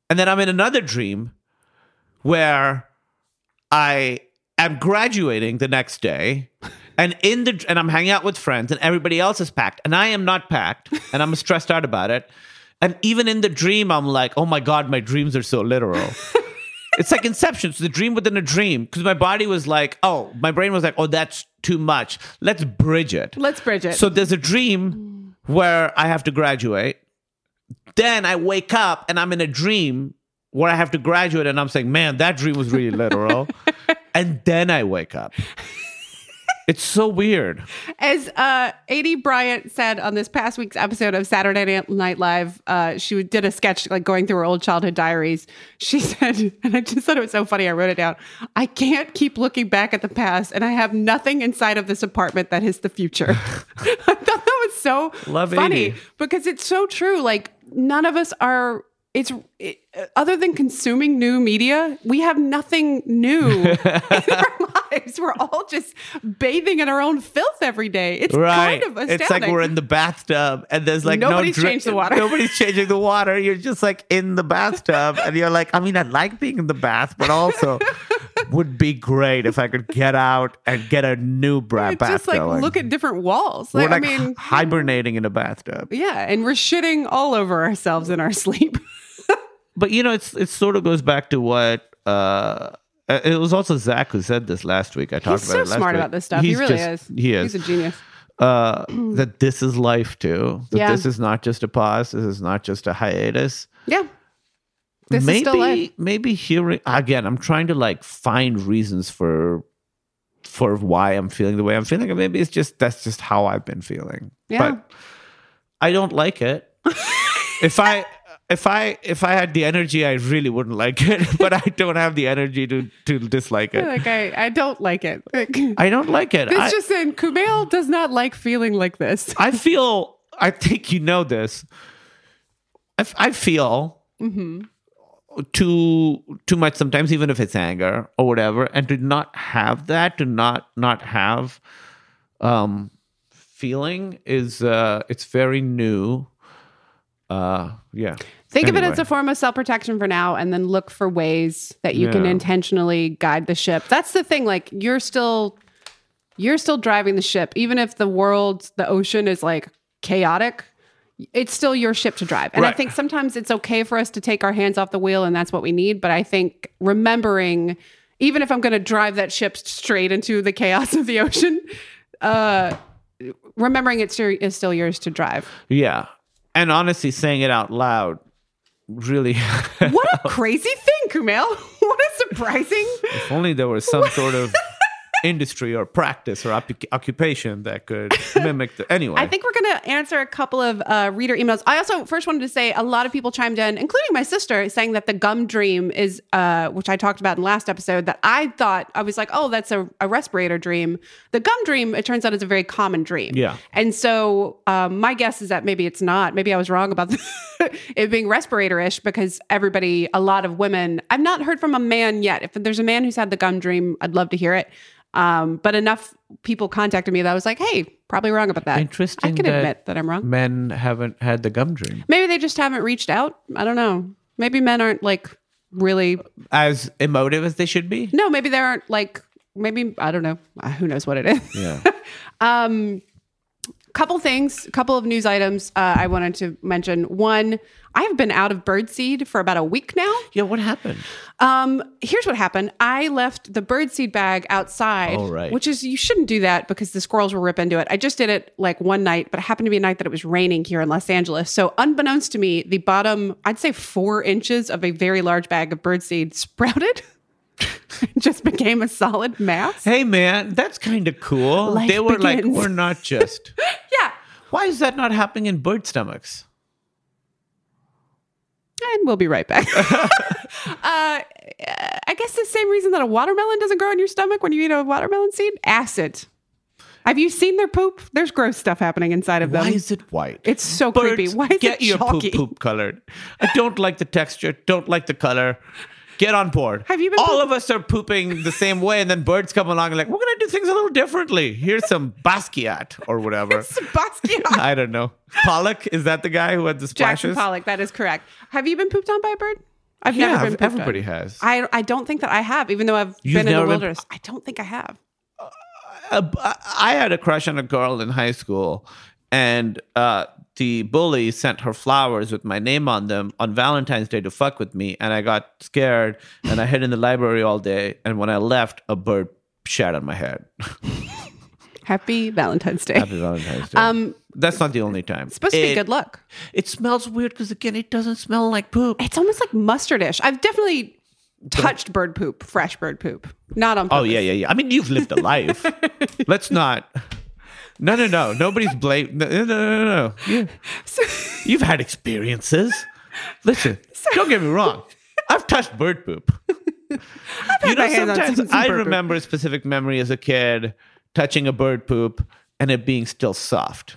and then I'm in another dream where I am graduating the next day and in the and I'm hanging out with friends and everybody else is packed and I am not packed and I'm stressed out about it. And even in the dream I'm like, "Oh my god, my dreams are so literal." it's like inception it's the dream within a dream because my body was like oh my brain was like oh that's too much. Let's bridge it. Let's bridge it. so there's a dream where i have to graduate. Then i wake up and i'm in a dream where i have to graduate and i'm saying man that dream was really literal. And then i wake up it's so weird As uh, Aidy Bryant said on this past week's episode of Saturday Night Live, uh, she did a sketch like going through her old childhood diaries. She said, and I just thought it was so funny. I wrote it down. I can't keep looking back at the past, and I have nothing inside of this apartment that is the future. I thought that was so Love funny Aidy. because it's so true. Like none of us are. It's it, other than consuming new media, we have nothing new in our lives. We're all just bathing in our own filth every day. It's Right. kind of astounding. it's like we're in the bathtub and there's like Nobody's no dri- changed the water. Nobody's changing the water. You're just like in the bathtub and you're like, I mean, I like being in the bath, but also would be great if I could get out and get a new bra- bath just like going. look at different walls. we're Like, like I mean, hibernating in a bathtub. yeah, and we're shitting all over ourselves in our sleep. But you know, it's it sort of goes back to what uh it was also Zach who said this last week. I talked He's about so it last smart week. about this stuff. he He's really just- is. He is. He's a genius. uh, that this is life too. That Yeah. this is not just a pause. This is not just a hiatus. Yeah. This maybe, is still life. maybe hearing again. I'm trying to like find reasons for for why I'm feeling the way I'm feeling. Maybe it's just that's just how I've been feeling. Yeah. But I don't like it. if I if I if I had the energy, I really wouldn't like it. But I don't have the energy to to dislike it. Like I, I don't like it. Like, I don't like it. This I, just in, Kumail does not like feeling like this. I feel. I think you know this. I, f- I feel Mm-hmm. too too much sometimes, even if it's anger or whatever, and to not have that, to not not have um feeling is uh it's very new. Uh yeah. Think of it as a form of self protection for now, and then look for ways that you can intentionally guide the ship. That's the thing. Like you're still, you're still driving the ship, even if the world, the ocean is like chaotic. it's still your ship to drive. And I think sometimes it's okay for us to take our hands off the wheel and that's what we need. But I think remembering, even if I'm going to drive that ship straight into the chaos of the ocean, uh, remembering it's your, is still yours to drive. Yeah. And honestly, saying it out loud really. What a crazy thing, Kumail. what a surprising. if only there was some sort of industry or practice or occup- occupation that could mimic the. Anyway. I think we're going to answer a couple of uh, reader emails. I also first wanted to say a lot of people chimed in, including my sister, saying that the gum dream is, uh, which I talked about in last episode, that I thought, I was like, oh, that's a, a respirator dream. The gum dream, it turns out, is a very common dream. Yeah. And so um, my guess is that maybe it's not. Maybe I was wrong about it being respirator ish because everybody, a lot of women, I've not heard from a man yet. If there's a man who's had the gum dream, I'd love to hear it. Um, but enough people contacted me that I was like, hey, probably wrong about that. Interesting I can that- admit that I'm wrong. men haven't had the gum dream. Maybe they just haven't reached out. I don't know. Maybe men aren't like really. As emotive as they should be. No, maybe they aren't like. Maybe I don't know. Uh, Who knows what it is? Yeah. Um, couple things, a couple of news items uh, I wanted to mention. One, I have been out of birdseed for about a week now. yeah. What happened? Um, here's what happened. I left the birdseed bag outside, Oh, right. which is you shouldn't do that because the squirrels will rip into it. I just did it like one night, but it happened to be a night that it was raining here in Los Angeles. So unbeknownst to me, the bottom, I'd say four inches of a very large bag of birdseed sprouted. just became a solid mass. Hey, man, that's kind of cool. Life they were like, we're not just. Yeah. Why is that not happening in bird stomachs? And we'll be right back. uh, I guess the same reason that a watermelon doesn't grow in your stomach when you eat a watermelon seed acid. Have you seen their poop? There's gross stuff happening inside of them. Why is it white? It's so Birds, creepy. Why is get it your chalky? poop poop colored. I don't like the texture. Don't like the color. Get on board. Have you been All of us are pooping the same way, and then birds come along and like, we're gonna do things a little differently. Here's some Basquiat or whatever. It's Basquiat. I don't know. Pollock is that the guy who had the splashes? Jackson? Pollock. That is correct. Have you been pooped on by a bird? I've Yeah, never been. Pooped everybody on. has. I I don't think that I have, even though I've You've been in the never been- wilderness. I don't think I have. Uh, I had a crush on a girl in high school, and uh, the bully sent her flowers with my name on them on Valentine's Day to fuck with me. And I got scared, and I hid in the library all day. And when I left, a bird shat on my head. Happy Valentine's Day. Happy Valentine's Day. Um, That's not the only time. It's supposed to be It- good luck. It smells weird because again, it doesn't smell like poop. It's almost like mustardish. I've definitely touched bird poop, fresh bird poop, not on. Oh yeah, yeah, yeah. I mean, you've lived a life. Let's not. No, no, no. Nobody's blame. No, no, no, no. You, you've had experiences. Listen, don't get me wrong. I've touched bird poop. you know, sometimes some- some I bird poop. remember a specific memory as a kid touching a bird poop and it being still soft.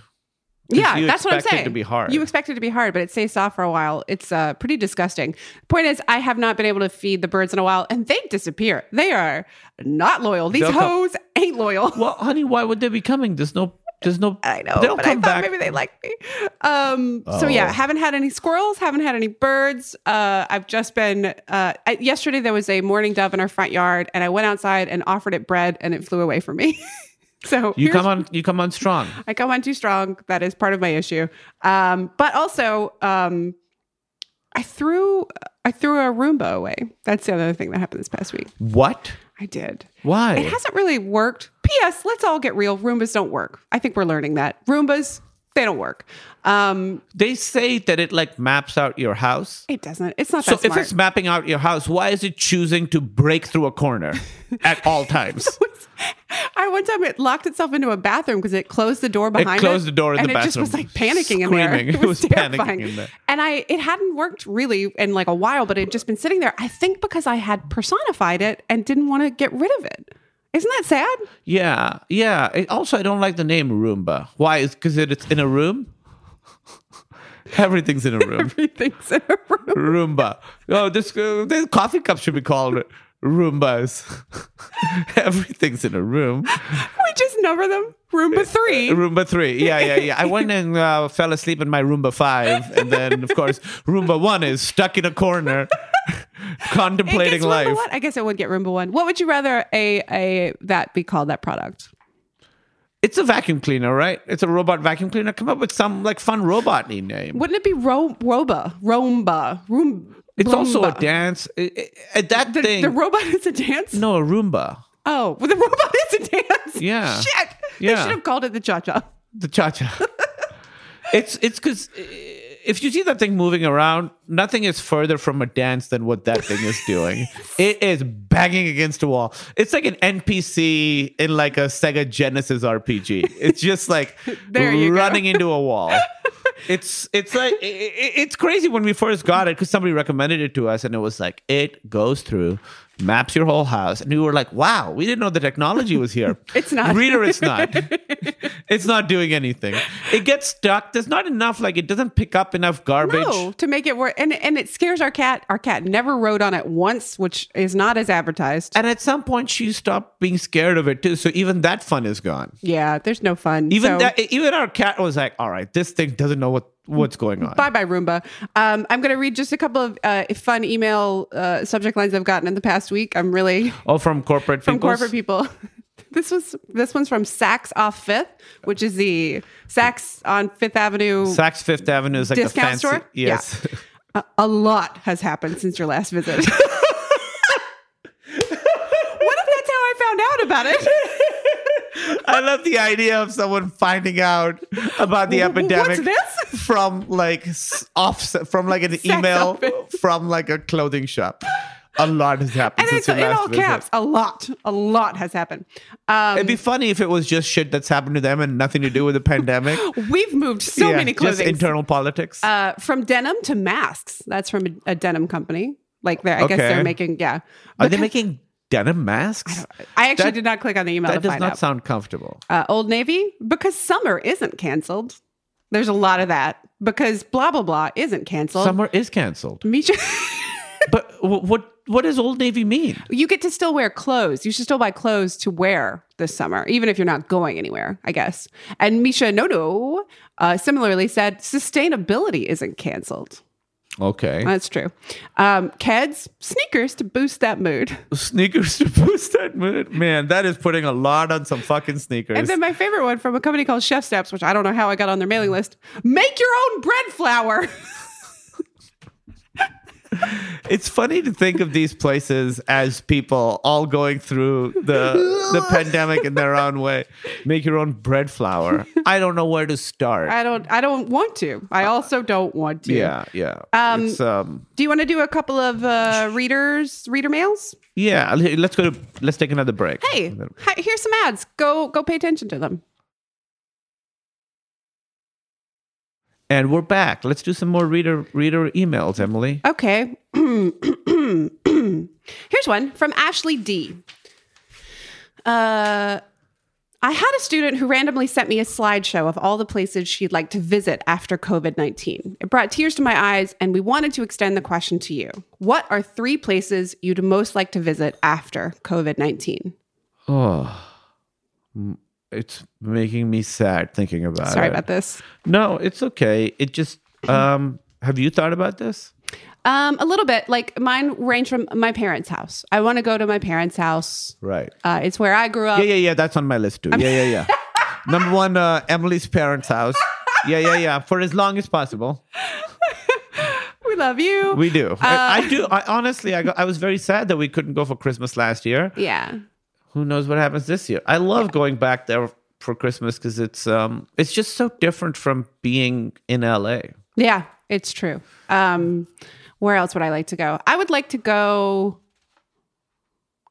Yeah, that's what I'm saying. to be hard. You expect it to be hard, but it stays soft for a while. It's uh, pretty disgusting. Point is, I have not been able to feed the birds in a while, and they disappear. They are not loyal. These They'll come- hoes ain't loyal. Well, honey, why would they be coming? There's no. There's no. I know, They'll but I come thought back. maybe they like me. Um, So yeah, Oh. haven't had any squirrels, haven't had any birds. Uh, I've just been. Uh, I, yesterday there was a mourning dove in our front yard, and I went outside and offered it bread, and it flew away from me. so You come on. You come on strong. I come on too strong. That is part of my issue. Um, but also, um, I threw I threw a Roomba away. That's the other thing that happened this past week. What? I did. Why? It hasn't really worked. P.S. Let's all get real. Roombas don't work. I think we're learning that Roombas they don't work. Um, They say that it like maps out your house. it doesn't. It's not So if it's mapping out your house, why is it choosing to break through a corner at all times? I one time it locked itself into a bathroom because it closed the door behind it. closed the door in the and the it just was like panicking in there. screaming. It It was, was panicking terrifying. in there. And I it hadn't worked really in like a while, but it had just been sitting there. I think because I had personified it and didn't want to get rid of it. Isn't that sad? yeah, yeah. It- also, I don't like the name Roomba. Why? Is because it's in a room. Everything's in a room. Everything's in a room. Roomba. Oh, this uh, this coffee cup should be called Roombas. Everything's in a room. We just number them. Roomba three. Roomba three. Yeah, yeah, yeah. I went and uh, fell asleep in my Roomba five, and then of course Roomba one is stuck in a corner, contemplating life. I guess I would get Roomba one. What would you rather a a that be called that product? It's a vacuum cleaner, right? It's a robot vacuum cleaner. Come up with some like fun robot name. Wouldn't it be Ro- Roba? Roomba, Room? It's also a Roomba? dance. I- I- that The, thing. the robot is a dance? no, a Roomba. Oh, well, the robot is a dance. Yeah. Shit. They should have called it the cha cha. The cha cha. it's it's because if you see that thing moving around, nothing is further from a dance than what that thing is doing. it is banging against a wall. It's like an NPC in like a Sega Genesis RPG. It's just like There you go. running into a wall. It's it's like i- i- it's crazy when we first got it because somebody recommended it to us and it was like it goes through maps your whole house and we were like wow we didn't know the technology was here It's not. reader it's not it's not doing anything it gets stuck there's not enough like it doesn't pick up enough garbage No, to make it work. And, and it scares our cat. Our cat never rode on it once, which is not as advertised. and at some point she stopped being scared of it too so even that fun is gone yeah, there's no fun. even So- that even our cat was like all right this thing doesn't know what what's going on Bye bye, Roomba. Um, I'm going to read just a couple of uh, fun email uh, subject lines I've gotten in the past week. I'm really oh from corporate from peoples? corporate people. This was this one's from Saks off Fifth, which is the Saks on Fifth Avenue. Saks Fifth Avenue is like the Discount fancy store? yes a, a lot has happened since your last visit. what if that's how I found out about it? I love the idea of someone finding out about the epidemic this? from like off from like an email office. from like a clothing shop. A lot has happened And since it's your in last all visit. caps. A lot, a lot has happened. Um, It'd be funny if it was just shit that's happened to them and nothing to do with the pandemic. we've moved so Yeah, many just clothing. internal politics. uh, from denim to masks. That's from a, a denim company. Like they're, I guess they're making, yeah. Are they Because- making denim masks? I actually that- did not click on the email That does not out. sound comfortable. uh, Old Navy because summer isn't canceled. There's a lot of that because blah blah blah isn't canceled. Summer is canceled. Misha, But what what does Old Navy mean? you get to still wear clothes. You should still buy clothes to wear this summer, even if you're not going anywhere. I guess. And Misha Nonoo uh, similarly said sustainability isn't canceled. Okay. That's true. Um, Keds sneakers to boost that mood. sneakers to boost that mood. Man, that is putting a lot on some fucking sneakers. And then my favorite one from a company called Chef Steps, which I don't know how I got on their mailing list. Make your own bread flour. it's funny to think of these places as people all going through the the pandemic in their own way. Make your own bread flour. I don't know where to start. I don't. I don't want to. I also don't want to. yeah, yeah. Um, um Do you want to do a couple of uh, readers, reader mails? yeah, let's go to let's take another break. Hey, here's some ads. Go, go, pay attention to them. And we're back. Let's do some more reader reader emails, Emily. Okay. Here's one from Ashley D. Uh, I had a student who randomly sent me a slideshow of all the places she'd like to visit after COVID 19. It brought tears to my eyes, and we wanted to extend the question to you. What are three places you'd most like to visit after COVID 19? Oh. It's making me sad thinking about Sorry it. about this. No, it's okay. It just um have you thought about this? Um, a little bit. Like mine range from my parents' house. I want to go to my parents' house. Right. Uh, it's where I grew up. Yeah, yeah, yeah. That's on my list too. Yeah, yeah, yeah. Number one, uh, Emily's parents' house. Yeah, yeah, yeah. For as long as possible. We love you. We do. Uh, I, I do. I honestly, I, got, I was very sad that we couldn't go for Christmas last year. yeah. Who knows what happens this year? I love going back there for Christmas because it's um, it's just so different from being in LA. Yeah, it's true. Um, where else would I like to go? I would like to go.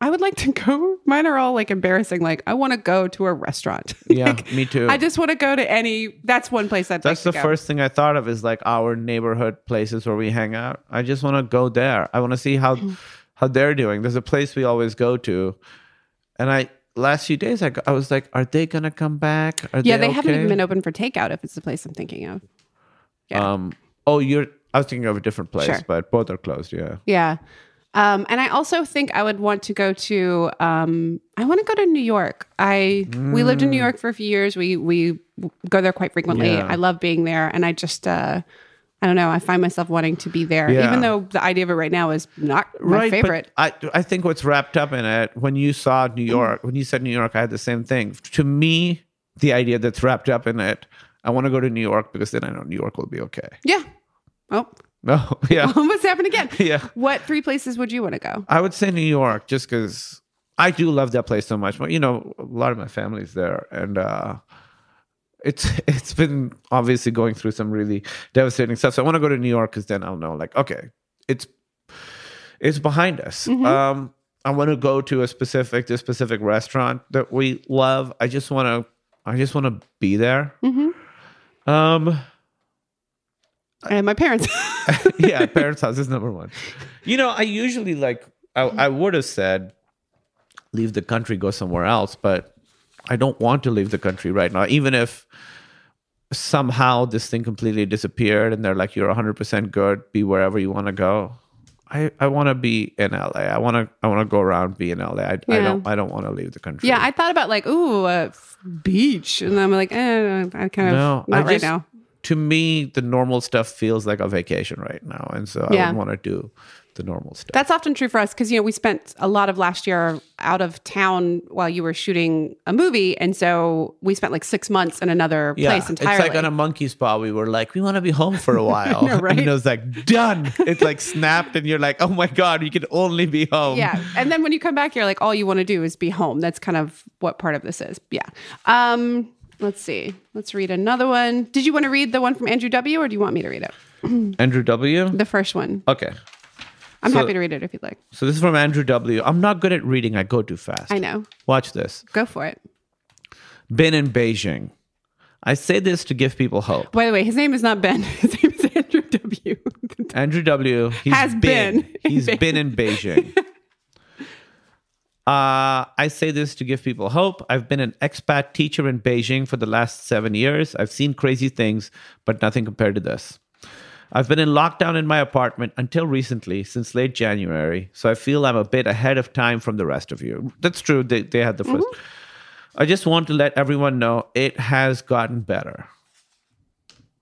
I would like to go. Mine are all like embarrassing. Like I want to go to a restaurant. Yeah, Like, me too. I just want to go to any. That's one place I'd That's like the first thing I thought of is like our neighborhood places where we hang out. I just want to go there. I want to see how how they're doing. There's a place we always go to, and I last few days I, I was like, are they gonna come back? Are Yeah, they, they, haven't okay? even been open for takeout. If it's the place I'm thinking of. Yeah. Um. Oh, you're. I was thinking of a different place, Sure. but both are closed. Yeah. Yeah. Um, and I also think I would want to go to. Um, I want to go to New York. I we lived in New York for a few years. We we go there quite frequently. Yeah. I love being there, and I just uh, I don't know. I find myself wanting to be there, Yeah. even though the idea of it right now is not my favorite. I I think what's wrapped up in it when you saw New York, when you said New York, I had the same thing. To me, the idea that's wrapped up in it. I want to go to New York because then I know New York will be okay. Yeah. Oh, No, yeah. Almost happened again? Yeah. What three places would you want to go? I would say New York just because I do love that place so much. But you know, a lot of my family's there, and uh, it's it's been obviously going through some really devastating stuff. So I want to go to New York because then I'll know, like, okay, it's it's behind us. Um, I want to go to a specific this specific restaurant that we love. I just want to I just want to be there. Um. And my parents. yeah, parents' house is number one. You know, I usually like I, I would have said leave the country, go somewhere else, but I don't want to leave the country right now. Even if somehow this thing completely disappeared and they're like, you're 100% good, be wherever you want to go. I, I want to be in LA. I want to I want to go around be in LA. I, I don't I don't want to leave the country. yeah, I thought about like, ooh, a beach, and I'm like, eh, I kind of no, not I right just, now. To me, the normal stuff feels like a vacation right now, and so Yeah. I want to do the normal stuff. That's often true for us because you know we spent a lot of last year out of town while you were shooting a movie, and so we spent like six months in another place entirely. It's like on a monkey spa. We were like, we want to be home for a while. know, right? And it was like, done. It's like snapped, and you're like, oh my God, you can only be home. yeah, and then when you come back, you're like, all you want to do is be home. That's kind of what part of this is. Yeah. Um, let's see. Let's read another one. Did you want to read the one from Andrew W. or do you want me to read it? Andrew W. The first one. Okay. I'm So- happy to read it if you'd like. So this is from Andrew W. I'm not good at reading. I go too fast. I know. Watch this. Go for it. Been in Beijing. I say this to give people hope. By the way, his name is not Ben. His name is Andrew W. Andrew W. He's Has been in He's Beijing. been in Beijing. Uh, I say this to give people hope. I've been an expat teacher in Beijing for the last seven years. I've seen crazy things, but nothing compared to this. I've been in lockdown in my apartment until recently, since late January. So I feel I'm a bit ahead of time from the rest of you. That's true. They, they had the 1st mm-hmm. I just want to let everyone know it has gotten better.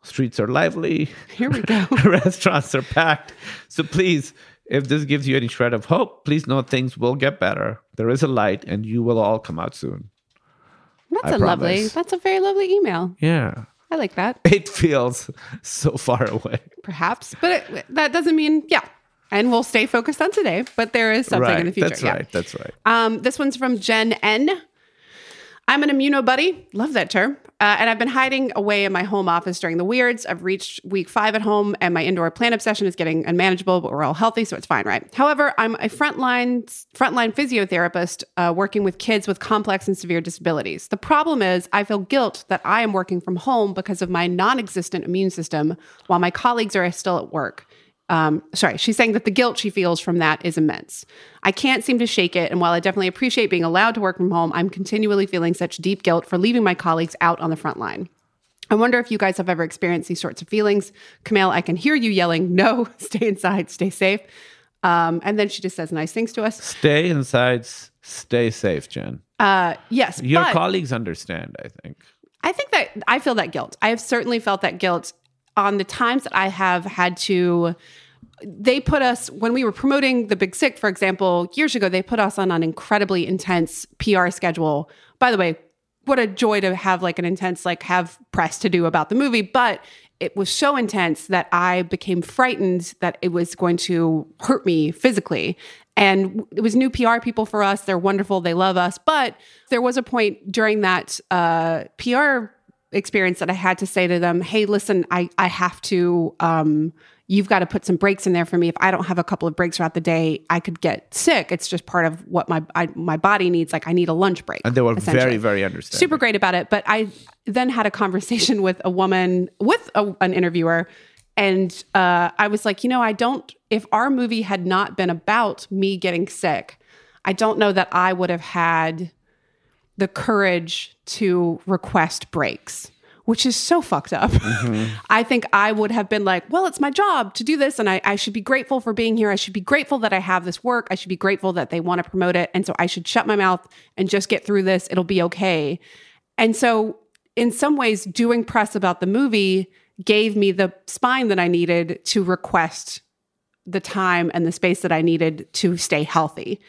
Streets are lively. Here we go. Restaurants are packed. So please, if this gives you any shred of hope, please know things will get better. There is a light and you will all come out soon. That's I a lovely. That's a very lovely email. Yeah. I like that. It feels so far away. Perhaps, but it, that doesn't mean yeah. And we'll stay focused on today, but there is something right. in the future. That's yeah. right. That's right. Um, this one's from Jen N. I'm an immuno buddy. Love that term. Uh, and I've been hiding away in my home office during the weirds. I've reached week five at home, and my indoor plant obsession is getting unmanageable. But we're all healthy, so it's fine, right? However, I'm a frontline frontline physiotherapist uh, working with kids with complex and severe disabilities. The problem is, I feel guilt that I am working from home because of my non-existent immune system, while my colleagues are still at work um, sorry, she's saying that the guilt she feels from that is immense. I can't seem to shake it. And while I definitely appreciate being allowed to work from home, I'm continually feeling such deep guilt for leaving my colleagues out on the front line. I wonder if you guys have ever experienced these sorts of feelings. Kumail, I can hear you yelling, no, stay inside, stay safe. Um, and then she just says nice things to us. Stay inside, stay safe, Jen. Uh, yes, Your colleagues understand, I think. I think that I feel that guilt. I have certainly felt that guilt on the times that I have had to. They put us when we were promoting the Big Sick, for example, years ago. They put us on an incredibly intense PR schedule. By the way, what a joy to have like an intense, like have press to do about the movie. But it was so intense that I became frightened that it was going to hurt me physically. And it was new PR people for us. They're wonderful. They love us. But there was a point during that uh, PR experience that I had to say to them, "Hey, listen, I I have to. Um, you've got to put some breaks in there for me. If I don't have a couple of breaks throughout the day, I could get sick. It's just part of what my I, my body needs. Like I need a lunch break. And they were very, very understanding. super great about it. But I then had a conversation with a woman with a, an interviewer. And uh, I was like, you know, I don't, if our movie had not been about me getting sick, I don't know that I would have had the courage to request breaks, which is so fucked up. I think I would have been like, well, it's my job to do this. And I, I should be grateful for being here. I should be grateful that I have this work. I should be grateful that they want to promote it. And so I should shut my mouth and just get through this. It'll be okay. And so, in some ways, doing press about the movie gave me the spine that I needed to request the time and the space that I needed to stay healthy.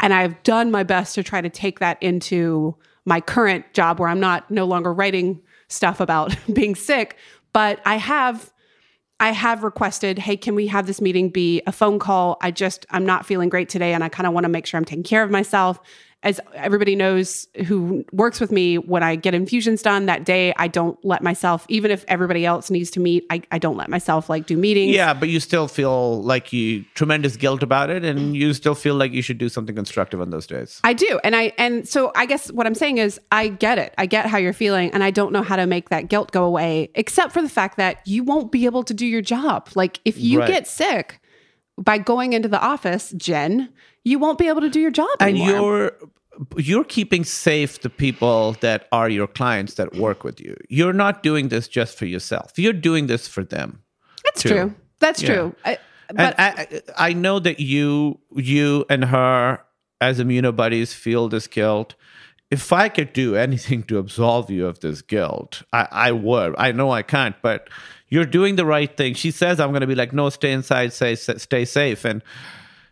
And I've done my best to try to take that into my current job where I'm not no longer writing stuff about being sick, but I have I have requested, hey, can we have this meeting be a phone call? I just I'm not feeling great today and I kind of want to make sure I'm taking care of myself as everybody knows who works with me, when I get infusions done that day, I don't let myself, even if everybody else needs to meet, I, I don't let myself like do meetings. Yeah, but you still feel like you tremendous guilt about it and you still feel like you should do something constructive on those days. I do. And I and so I guess what I'm saying is I get it. I get how you're feeling and I don't know how to make that guilt go away except for the fact that you won't be able to do your job. Like if you Right. get sick by going into the office, Jen, you won't be able to do your job and anymore. you're you're keeping safe the people that are your clients that work with you. You're not doing this just for yourself. You're doing this for them. That's too. true. That's Yeah. true. I, but I, I know that you you and her as immuno buddies feel this guilt. If I could do anything to absolve you of this guilt, I, I would. I know I can't, but you're doing the right thing. She says I'm going to be like, no, stay inside, stay stay safe, and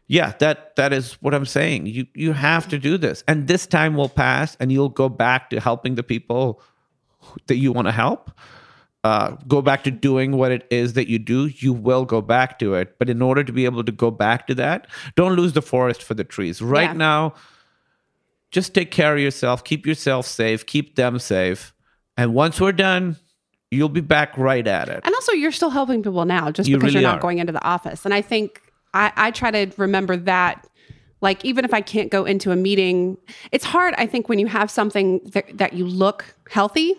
yeah, that that is what I'm saying. You you have to do this, and this time will pass, and you'll go back to helping the people that you want to help. Uh, go back to doing what it is that you do. You will go back to it, but in order to be able to go back to that, don't lose the forest for the trees. Right Yeah. now, just take care of yourself. Keep yourself safe. Keep them safe, and once we're done, you'll be back right at it. And also, you're still helping people now just You because really you're not are. going into the office. And I think I, I try to remember that. Like, even if I can't go into a meeting, it's hard, I think, when you have something that, that you look healthy.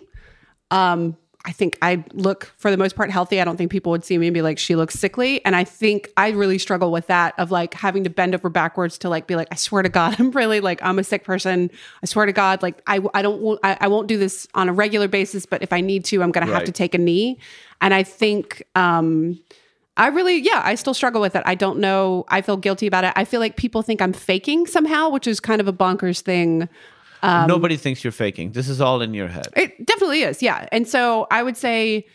Um, I think I look, for the most part, healthy. I don't think people would see me and be like, she looks sickly. And I think I really struggle with that of like having to bend over backwards to like be like, I swear to God, I'm really like, I'm a sick person. I swear to God, like, I, I don't, I, I won't do this on a regular basis, but if I need to, I'm going to have to take a knee. And I think, um, I really, yeah, I still struggle with it. I don't know. I feel guilty about it. I feel like people think I'm faking somehow, which is kind of a bonkers thing. Um, Nobody thinks you're faking. This is all in your head. It definitely is, yeah. And so I would say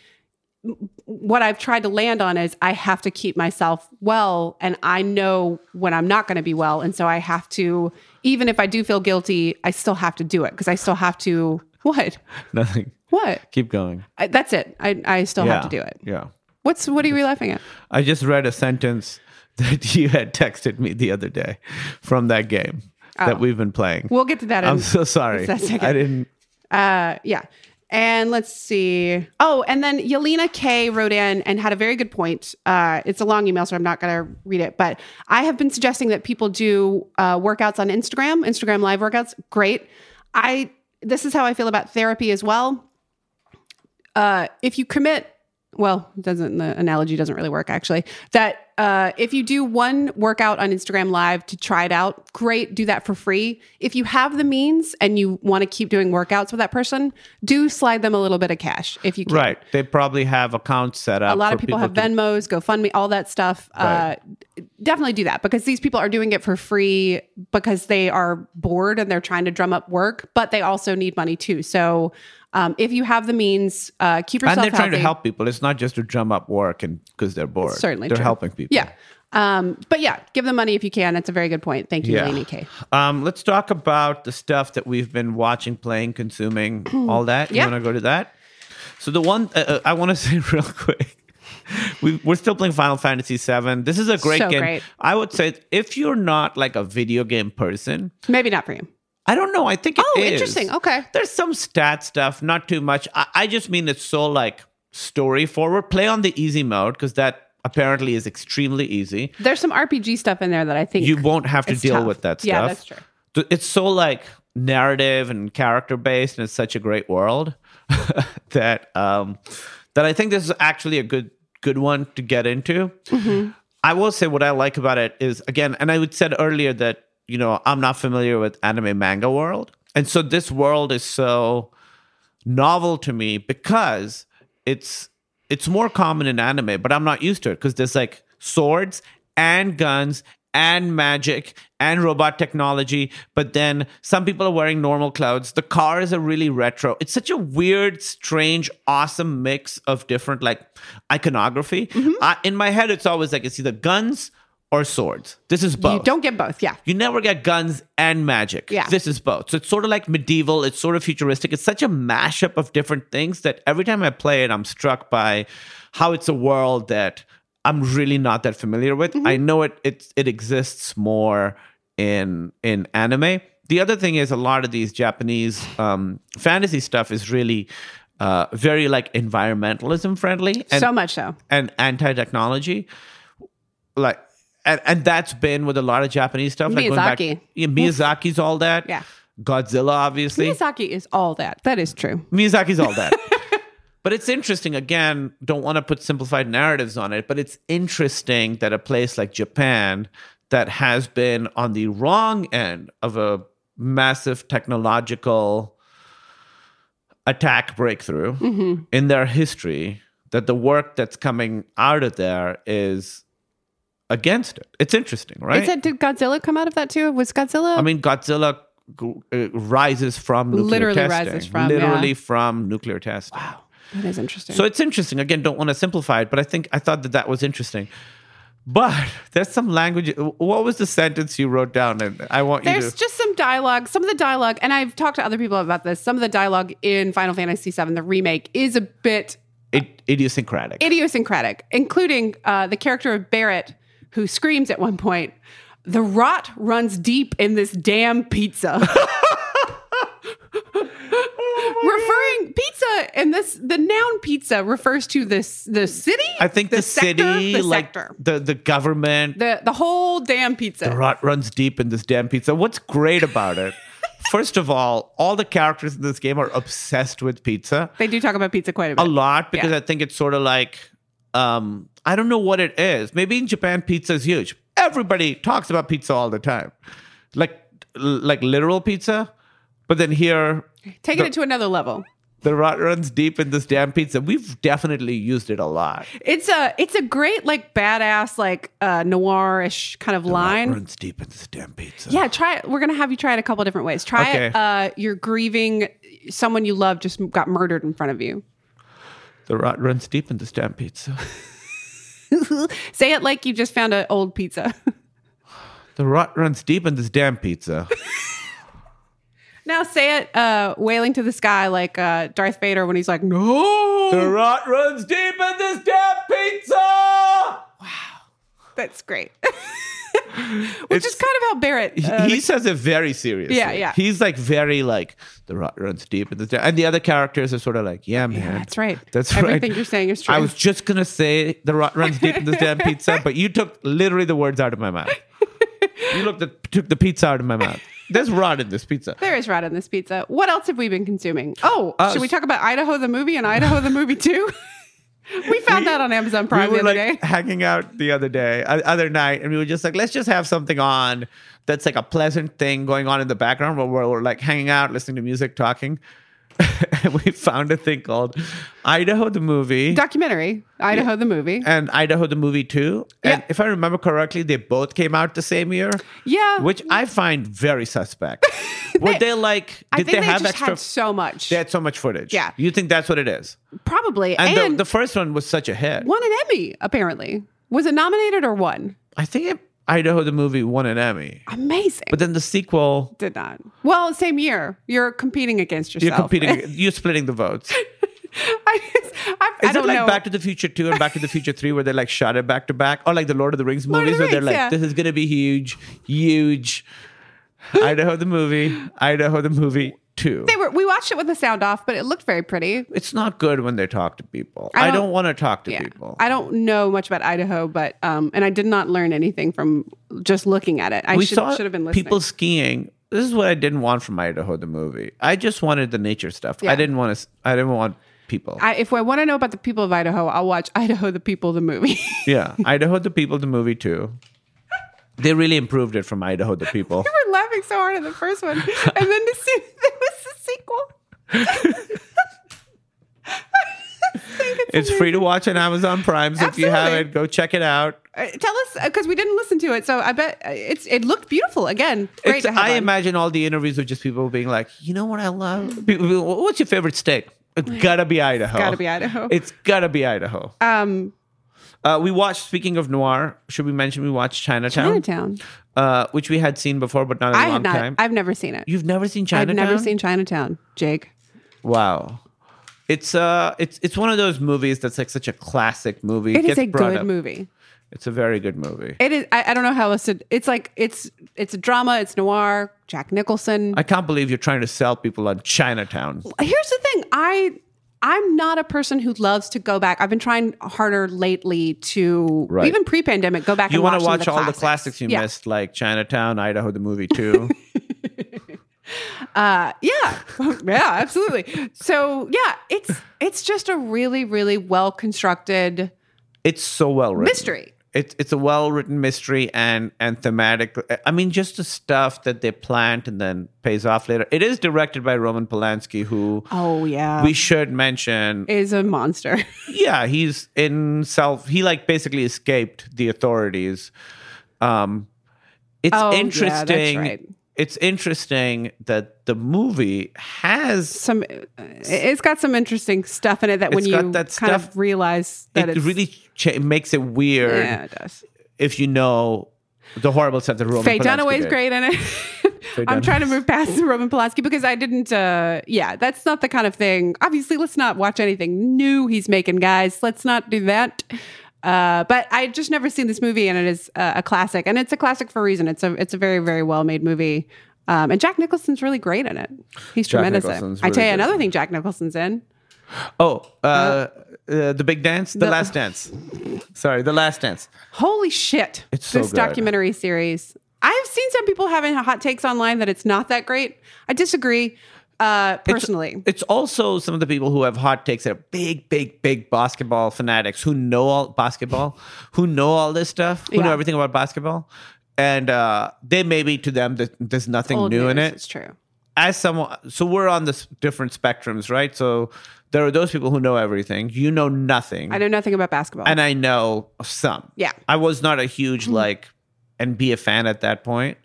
what I've tried to land on is I have to keep myself well, and I know when I'm not going to be well, and so I have to, even if I do feel guilty, I still have to do it because I still have to. What? Nothing. What? Keep going. I, that's it. I, I still yeah. have to do it. Yeah. What's what are you laughing at? I just read a sentence that you had texted me the other day from that game that we've been playing. We'll get to that. I'm so sorry. I didn't. Uh, yeah. And let's see. Oh, and then Yelena K wrote in and had a very good point. Uh, it's a long email, so I'm not going to read it. But I have been suggesting that people do uh, workouts on Instagram, Instagram live workouts. Great. I this is how I feel about therapy as well. Uh, if you commit, well, it doesn't the analogy doesn't really work actually. That uh, if you do one workout on Instagram Live to try it out, great, do that for free. If you have the means and you want to keep doing workouts with that person, do slide them a little bit of cash if you can. Right. They probably have accounts set up. A lot of people have to- Venmos, GoFundMe, all that stuff. Right. Uh, definitely do that because these people are doing it for free because they are bored and they're trying to drum up work, but they also need money too. So um, if you have the means, uh, keep yourself and they're trying to help people. It's not just to drum up work and because they're bored. certainly they're true. helping people. Yeah. Um, but yeah, give them money if you can. That's a very good point. Thank you, Yeah. Lainey K. Um, let's talk about the stuff that we've been watching, playing, consuming, all that. You Yeah. want to go to that? So the one uh, uh, I want to say real quick. We, we're still playing Final Fantasy VII. This is a great So game. great. I would say if you're not like a video game person, Maybe not for you. I don't know. I think it Oh, is. interesting. Okay. There's some stat stuff, not too much. I, I just mean it's so like story forward. Play on the easy mode because that apparently is extremely easy. There's some RPG stuff in there that I think You won't have to deal tough. with that stuff. Yeah, that's true. It's so like narrative and character based, and it's such a great world that um, that I think this is actually a good good one to get into. Mm-hmm. I will say what I like about it is again, and I would said earlier that you know I'm not familiar with anime manga world, and so this world is so novel to me because it's it's more common in anime, but I'm not used to it because there's like swords and guns and magic and robot technology, but then some people are wearing normal clothes. The cars are really retro. It's such a weird, strange, awesome mix of different like iconography. Mm-hmm. I, in my head, it's always like it's either guns or swords. This is both. You don't get both. Yeah. You never get guns and magic. Yeah. This is both. So it's sort of like medieval, it's sort of futuristic. It's such a mashup of different things that every time I play it, I'm struck by how it's a world that I'm really not that familiar with. Mm-hmm. I know it it it exists more in in anime. The other thing is a lot of these Japanese um, fantasy stuff is really uh, very like environmentalism friendly and so much so. and anti-technology like and, and that's been with a lot of japanese stuff like going back- Miyazaki. yeah, miyazaki's all that Yeah. godzilla obviously Miyazaki is all that. That is true. miyazaki's all that but it's interesting again don't want to put simplified narratives on it but it's interesting that a place like japan that has been on the wrong end of a massive technological attack breakthrough Mm-hmm. in their history that the work that's coming out of there is against it. It's interesting, right? Is that did Godzilla come out of that too? Was Godzilla? I mean, Godzilla uh, rises from nuclear Literally testing. rises from, literally yeah. from nuclear testing. Wow, that is interesting. So it's interesting. Again, don't want to simplify it, but I think I thought that that was interesting. But there's some language. What was the sentence you wrote down? And I want you There's just some dialogue. Some of the dialogue, and I've talked to other people about this. Some of the dialogue in Final Fantasy VII, the remake, is a bit It, idiosyncratic. idiosyncratic, including uh, the character of Barret, who screams at one point, "The rot runs deep in this damn pizza." Referring pizza and this the noun pizza refers to this the city. I think the, sector, city, the like sector, the the government, the the whole damn pizza. the rot runs deep in this damn pizza. What's great about it? First of all, all the characters in this game are obsessed with pizza. they do talk about pizza quite a bit. a lot because Yeah. I think it's sort of like um I don't know what it is. Maybe in Japan pizza is huge. Everybody talks about pizza all the time. Like like literal pizza. But then here Taking it to another level. the rot runs deep in this damn pizza. We've definitely used it a lot. It's a it's a great like badass like uh noirish kind of Rot line. runs deep in this damn pizza. Yeah, try it. We're gonna have you try it a couple different ways. Try Okay. it. Uh, you're grieving someone you love just got murdered in front of you. The rot runs deep in this damn pizza. Say it like you just found an old pizza. The rot runs deep in this damn pizza. now say it uh, wailing to the sky like uh, Darth Vader when he's like, "No." the rot runs deep in this damn pizza. Wow. That's great. Which is kind of how Barret. He- uh, he says it very seriously. Yeah, yeah. He's like very like the rot runs deep in this, and the other characters are sort of like, yeah, man, that's right. That's Everything right. Everything you're saying is true. I was just gonna say the rot runs deep in this damn pizza, but you took literally the words out of my mouth. You looked at, took the pizza out of my mouth. There's rot in this pizza. There is rot in this pizza. What else have we been consuming? Oh, Uh, should we talk about Idaho the movie and Idaho the movie too? we found that on Amazon Prime we the were other like day. hanging out the other day, uh, other night, and we were just like, let's just have something on that's like a pleasant thing going on in the background where we're, we're like hanging out, listening to music, talking. And we found a thing called Idaho the movie Documentary, Idaho the movie. and Idaho the movie too. And Yeah. if I remember correctly, they both came out the same year, Yeah. which I find very suspect. Were they like? Did they they, have extra? had so much. they had so much footage. Yeah. you think that's what it is? Probably. And, And, the, the first one was such a hit. won an Emmy, apparently. Was it nominated or won? I think it, Idaho the movie won an Emmy. Amazing. But then the sequel, Did not. Well, same year. You're competing against yourself. you're competing, you're splitting the votes. I, just, I, I Is don't it like know. Back to the Future 2 and Back to the Future 3 where they like shot it back to back? Or like the Lord of the Rings movies the where they're like, yeah. this is going to be huge, huge. Idaho the movie, Idaho the movie 2. they were. We watched it with the sound off, but it looked very pretty. It's not good when they talk to people. I I don't- don't, want to talk to Yeah. people. I don't know much about Idaho, but um, and I did not learn anything from just looking at it. I we should, saw should have been listening. people skiing. This is what I didn't want from Idaho the movie. I just wanted the nature stuff. Yeah. I didn't want to. I didn't want people. I, if I want to know about the people of Idaho, I'll watch Idaho the People the movie. yeah, Idaho the people the movie too. They really improved it from Idaho the people. we were laughing so hard at the first one, and then to see there was a sequel. It's free to watch on Amazon Prime. So if you haven't, go check it out. Uh, tell us because we didn't listen to it, so I bet uh, it's it looked beautiful. Again, great to have I on. imagine all the interviews with just people being like, you know what I love? People, what's your favorite state? It's gotta be Idaho. It's gotta be Idaho. It's gotta be Idaho. Um, Uh, we watched. Speaking of noir, should we mention we watched Chinatown, Chinatown. Uh, which we had seen before, but not in a I long had not. time. I've never seen it. You've never seen Chinatown? I've Chinatown? never seen Chinatown, Jake. Wow. It's uh, it's it's one of those movies that's like such a classic movie. It is gets a brought good up. movie. It's a very good movie. It is. I, I don't know how else to. It's like it's it's a drama. It's noir. Jack Nicholson. I can't believe you're trying to sell people on Chinatown. Here's the thing. I I'm not a person who loves to go back. I've been trying harder lately to Right. even pre-pandemic go back. You and want watch to some watch the all the classics. classics you yeah. missed, like Chinatown, Idaho, the movie too. Uh, yeah, yeah, absolutely. So yeah, it's it's just a really really well constructed it's so well written. mystery. It's it's a well written mystery and and thematic. I mean, just the stuff that they plant and then pays off later. It is directed by Roman Polanski, who Oh yeah, we should mention. is a monster. yeah, he's in self. He like basically escaped the authorities. Um, it's Oh, yeah, that's interesting. right. It's interesting that the movie has some it's got some interesting stuff in it that when you that kind stuff- of realize that it it's really cha- makes it weird yeah, it does. if you know the horrible stuff that Roman Faye Dunaway's did. great in it. I'm trying to move past the Roman Polanski because I didn't. uh Yeah, that's not the kind of thing. Obviously, let's not watch anything new he's making, guys. Let's not do that. Uh, but I just never seen this movie, and it is uh, a classic, and it's a classic for a reason. It's a it's a very very well made movie, um, and Jack Nicholson's really great in it. He's Jack tremendous. it. I tell you another thing, Jack Nicholson's in. Oh, uh, uh, the big dance, the, The- last dance. Sorry, the last dance. Holy shit! It's so this good. documentary series. I've seen some people having hot takes online that it's not that great. I disagree. Uh, personally, it's, also some of the people who have hot takes that are big, big, big basketball fanatics who know all basketball, who know all this stuff, who know everything about basketball, and uh, they maybe to them th- there's nothing Old new in it. It's true. as someone so we're on this different spectrums right so there are those people who know everything you know nothing I know nothing about basketball. and i know some Yeah. i was not a huge like and be a fan at that point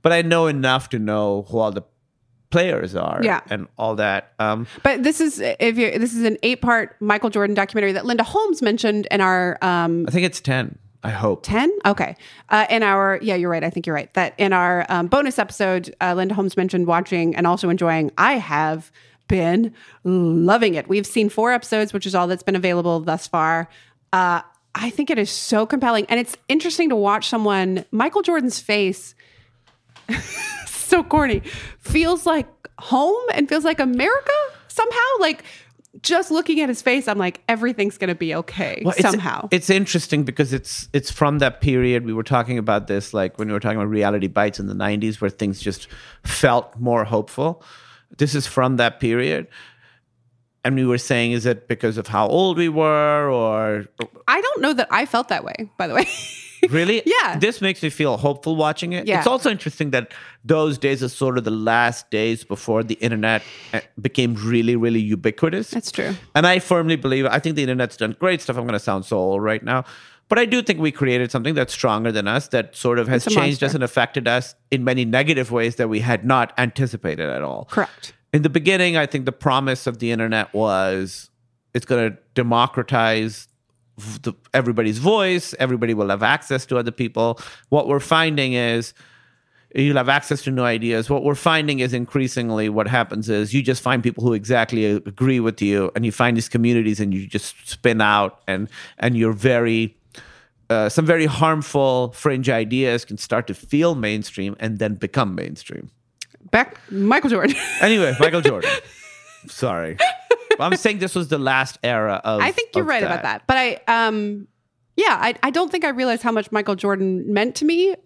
but i know enough to know who all the players are Yeah. and all that um but this is if you this is an eight part Michael Jordan documentary that Linda Holmes mentioned in our um i think it's 10 i hope. 10 okay. Uh, in our yeah you're right i think you're right that in our um, bonus episode uh, linda holmes mentioned watching and also enjoying i have been loving it. We've seen four episodes which is all that's been available thus far. Uh, i think it is so compelling and it's interesting to watch someone michael jordan's face so corny. Feels like home and feels like america somehow? Like just looking at his face i'm like everything's gonna be okay Well, it's- somehow. it's interesting because it's it's from that period we were talking about this like when we were talking about reality bites in the 90s where things just felt more hopeful. This is from that period. And we were saying is it because of how old we were or I don't know that I felt that way, by the way. really Yeah. this makes me feel hopeful watching it Yeah. it's also interesting that those days are sort of the last days before the internet uh, became really really ubiquitous That's true. and I firmly believe, I think the internet's done great stuff. I'm going to sound so old right now. But I do think we created something that's stronger than us, that sort of has changed monster. us and affected us in many negative ways that we had not anticipated at all. Correct. In the beginning, I think the promise of the internet was it's going to democratize the, everybody's voice, everybody will have access to other people. What we're finding is you'll have access to new ideas. What we're finding is increasingly what happens is you just find people who exactly agree with you, and you find these communities, and you just spin out, and and you're very uh, some very harmful fringe ideas can start to feel mainstream and then become mainstream. Back Michael Jordan. Anyway, Michael Jordan. Sorry, I'm saying this was the last era of. I think you're right about that. But I um yeah, I, I don't think I realized how much Michael Jordan meant to me.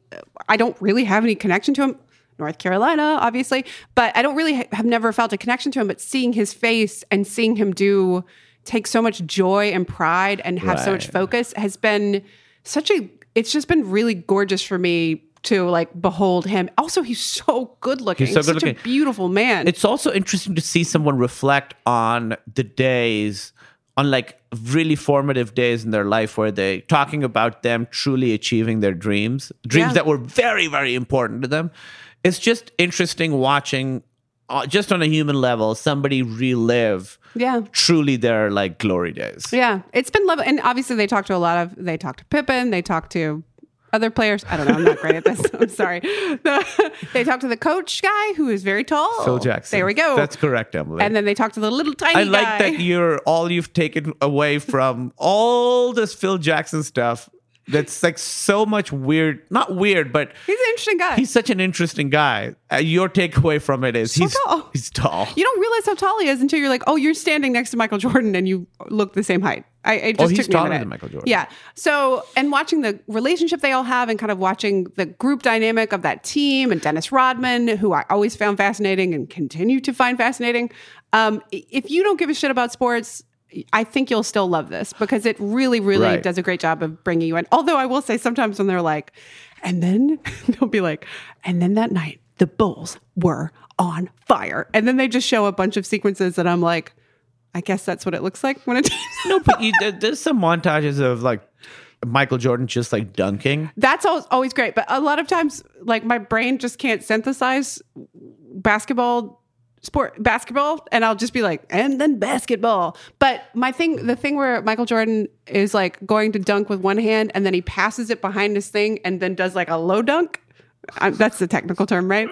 I don't really have any connection to him. North Carolina, obviously, but I don't really ha- have never felt a connection to him. But seeing his face and seeing him do take so much joy and pride and have so much focus has been such a. It's just been really gorgeous for me to like behold him. Also, he's so good looking. He's so such good-looking. a beautiful man. It's also interesting to see someone reflect on the days, on like really formative days in their life where they talking about them truly achieving their dreams, dreams Yeah. that were very, very important to them. It's just interesting watching uh, just on a human level, somebody relive Yeah. truly their like glory days. Yeah, it's been lovely, and obviously they talk to a lot of. They talk to Pippen. They talk to other players. I don't know. I'm not great at this. I'm sorry. The- they talk to the coach guy who is very tall. Phil Jackson. There we go. That's correct, Emily. and then they talk to the little tiny I like guy. that you're all you've taken away from all this Phil Jackson stuff. That's like so much weird, not weird, but He's an interesting guy. he's such an interesting guy. Uh, your takeaway from it is he's tall. he's tall. you don't realize how tall he is until you're like, oh, you're standing next to Michael Jordan and you look the same height. I, it just Oh, he's took me taller than Michael Jordan. Yeah. So, and watching the relationship they all have and kind of watching the group dynamic of that team and Dennis Rodman, who I always found fascinating and continue to find fascinating. Um, if you don't give a shit about sports, I think you'll still love this because it really, really Right. does a great job of bringing you in. Although I will say sometimes when they're like, and then they'll be like, and then that night the Bulls were on fire, and then they just show a bunch of sequences that I'm like, I guess that's what it looks like when it. no, but you, there's some montages of like Michael Jordan just like dunking. that's al- always great, but a lot of times, like my brain just can't synthesize basketball sport basketball and I'll just be like and then basketball but my thing the thing where Michael Jordan is like going to dunk with one hand and then he passes it behind his thing and then does like a low dunk uh, that's the technical term right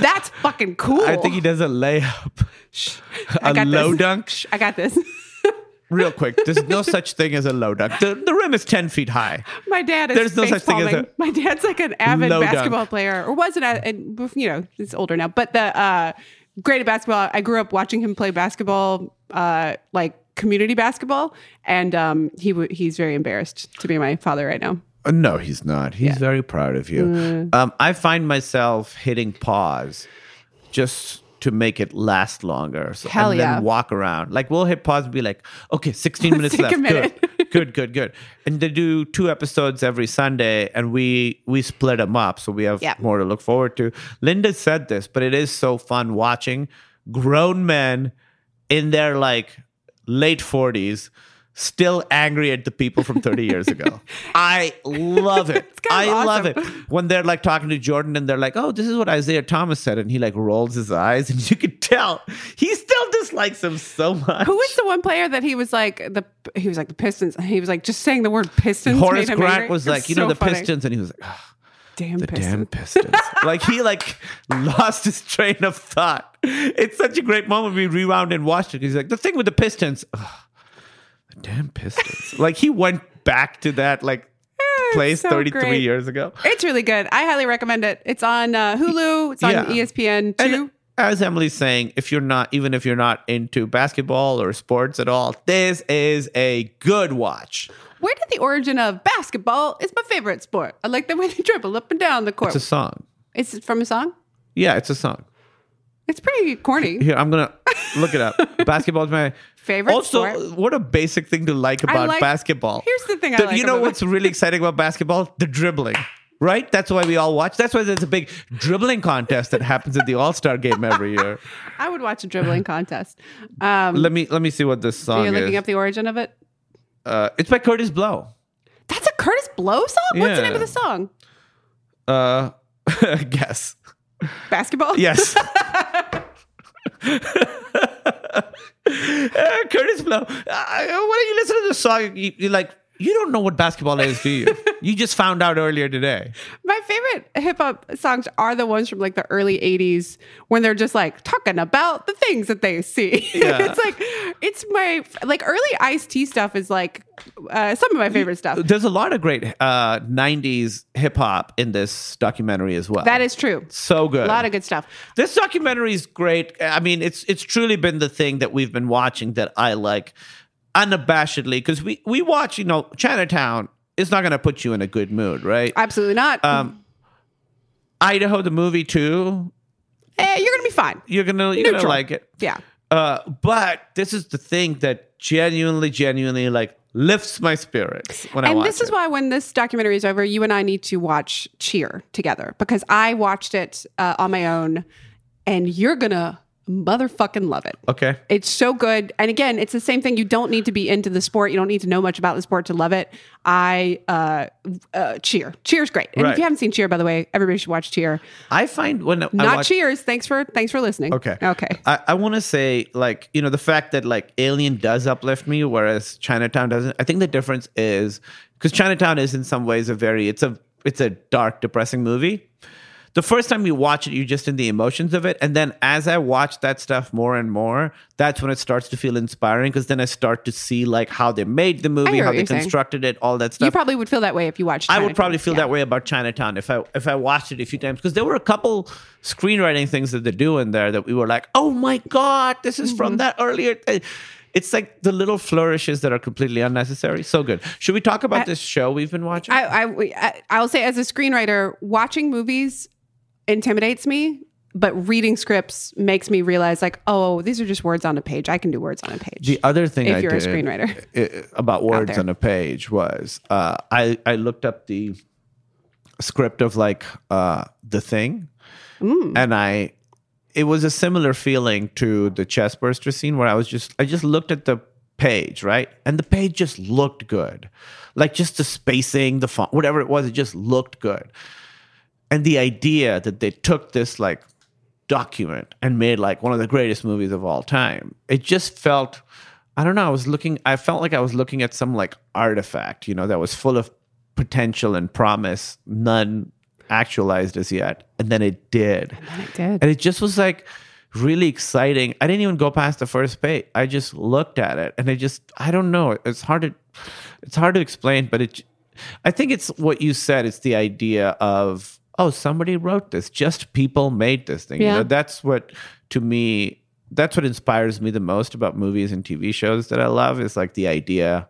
that's fucking cool I think he does a layup, I a low this. dunk. Shh, I got this Real quick, there's no such thing as a low dunk. The, the rim is ten feet high. My dad is There's no such thing as a My dad's like an avid low dunk. basketball player, or was an and you know he's older now, but the uh, great at basketball. I grew up watching him play basketball, uh, like community basketball, and um, he w- he's very embarrassed to be my father right now. Uh, No, he's not. He's very proud of you. Mm. Um, I find myself hitting pause just to make it last longer. So, Hell and yeah. then walk around. Like we'll hit pause and be like, okay, 16 minutes left. minute. Good, good, good. And they do two episodes every Sunday and we we split them up. So we have Yeah. more to look forward to. Linda said this, but it is so fun watching grown men in their like late 40s still angry at the people from 30 years ago. I love it. I of love it. When they're like talking to Jordan and they're like, "Oh, this is what Isiah Thomas said." And he like rolls his eyes and you could tell he still dislikes him so much. Who was the one player that he was like the he was like the Pistons? He was like just saying the word Pistons. Horace made him Grant angry. was like, you know, the funny. Pistons, and he was like, "Ah, Damn the Pistons. damn Pistons. like he like lost his train of thought. It's such a great moment. We rewound and watched it. He's like, the thing with the Pistons, the damn Pistons. like he went back to that like place so 33 great. years ago. It's really good. I highly recommend it. It's on uh, Hulu. It's on Yeah. ESPN two. as Emily's saying, if you're not, even if you're not into basketball or sports at all, this is a good watch. Where did the origin of basketball? It's my favorite sport. I like the way they dribble up and down the court. It's a song. Is it from a song? Yeah, it's a song. It's pretty corny. Here, I'm gonna look it up. Basketball is my Favorite Also, sport. what a basic thing to like about like- basketball. Here's the thing I The- like you know what's really exciting about basketball? The dribbling. Right? That's why we all watch. That's why there's a big dribbling contest that happens at the All Star game every year. I would watch a dribbling contest. Um, Let me let me see what this song you're looking is. up the origin of it. uh, it's by Kurtis Blow. That's a Kurtis Blow song. What's the name of the song? Uh, guess. Basketball. Yes. Uh, Kurtis Blow. Uh, when you listen to the song, you, you're like, you don't know what basketball is, do you? you just found out earlier today. My favorite hip hop songs are the ones from like the early 80s when they're just like talking about the things that they see. Yeah. it's like, it's my, like early Ice T stuff is like uh, some of my favorite stuff. There's a lot of great uh, 90s hip hop in this documentary as well. That is true. so good. A lot of good stuff. This documentary is great. I mean, it's it's truly been the thing that we've been watching that I like unabashedly because we we watch. You know, Chinatown is not going to put you in a good mood, right? Absolutely not. Um, Idaho, the movie too. eh, you're going to be fine. You're gonna you're gonna like it. Yeah. Uh, but this is the thing that genuinely, genuinely like lifts my spirits when I and watch this is it. why when this documentary is over, you and I need to watch Cheer together because I watched it uh, on my own, and you're gonna motherfucking love it. Okay. It's so good. And again, it's the same thing. You don't need to be into the sport. You don't need to know much about the sport to love it. I uh, uh cheer. Cheer's great. And if you haven't seen Cheer, by the way, everybody should watch Cheer. I find when Not watch, Cheers. Thanks for thanks for listening. Okay. Okay. I, I want to say, like, you know, the fact that, like, Alien does uplift me, whereas Chinatown doesn't. I think the difference is because Chinatown is, in some ways, a very, it's a, it's a dark, depressing movie. The first time you watch it, you're just in the emotions of it. And then as I watch that stuff more and more, that's when it starts to feel inspiring because then I start to see, like, how they made the movie, how they you're saying. constructed it, all that stuff. You probably would feel that way if you watched. I would probably feel Yeah. that way about Chinatown if I if I watched it a few times because there were a couple screenwriting things that they do in there that we were like, oh my god, this is Mm-hmm. from that earlier. th-" It's like the little flourishes that are completely unnecessary. So good. Should we talk about this show we've been watching? I, I, I I'll say as a screenwriter, watching movies intimidates me, but reading scripts makes me realize like, oh, these are just words on a page. I can do words on a page. the other thing if I you're a screenwriter. about words on a page was uh, I I looked up the script of like uh, the thing, Mm. and I it was a similar feeling to the chest burster scene where I was just I just looked at the page right, and the page just looked good, like just the spacing, the font, whatever it was, it just looked good, and the idea that they took this like document and made like one of the greatest movies of all time. It just felt I don't know, I was looking I felt like I was looking at some like artifact, you know, that was full of potential and promise, none actualized as yet. And then it did. And it did. And it just was like really exciting. I didn't even go past the first page. I just looked at it and I just I don't know. It's hard to it's hard to explain, but it I think it's what you said. It's the idea of oh, somebody wrote this. Just people made this thing. You Yeah. know, that's what to me that's what inspires me the most about movies and TV shows that I love is like the idea.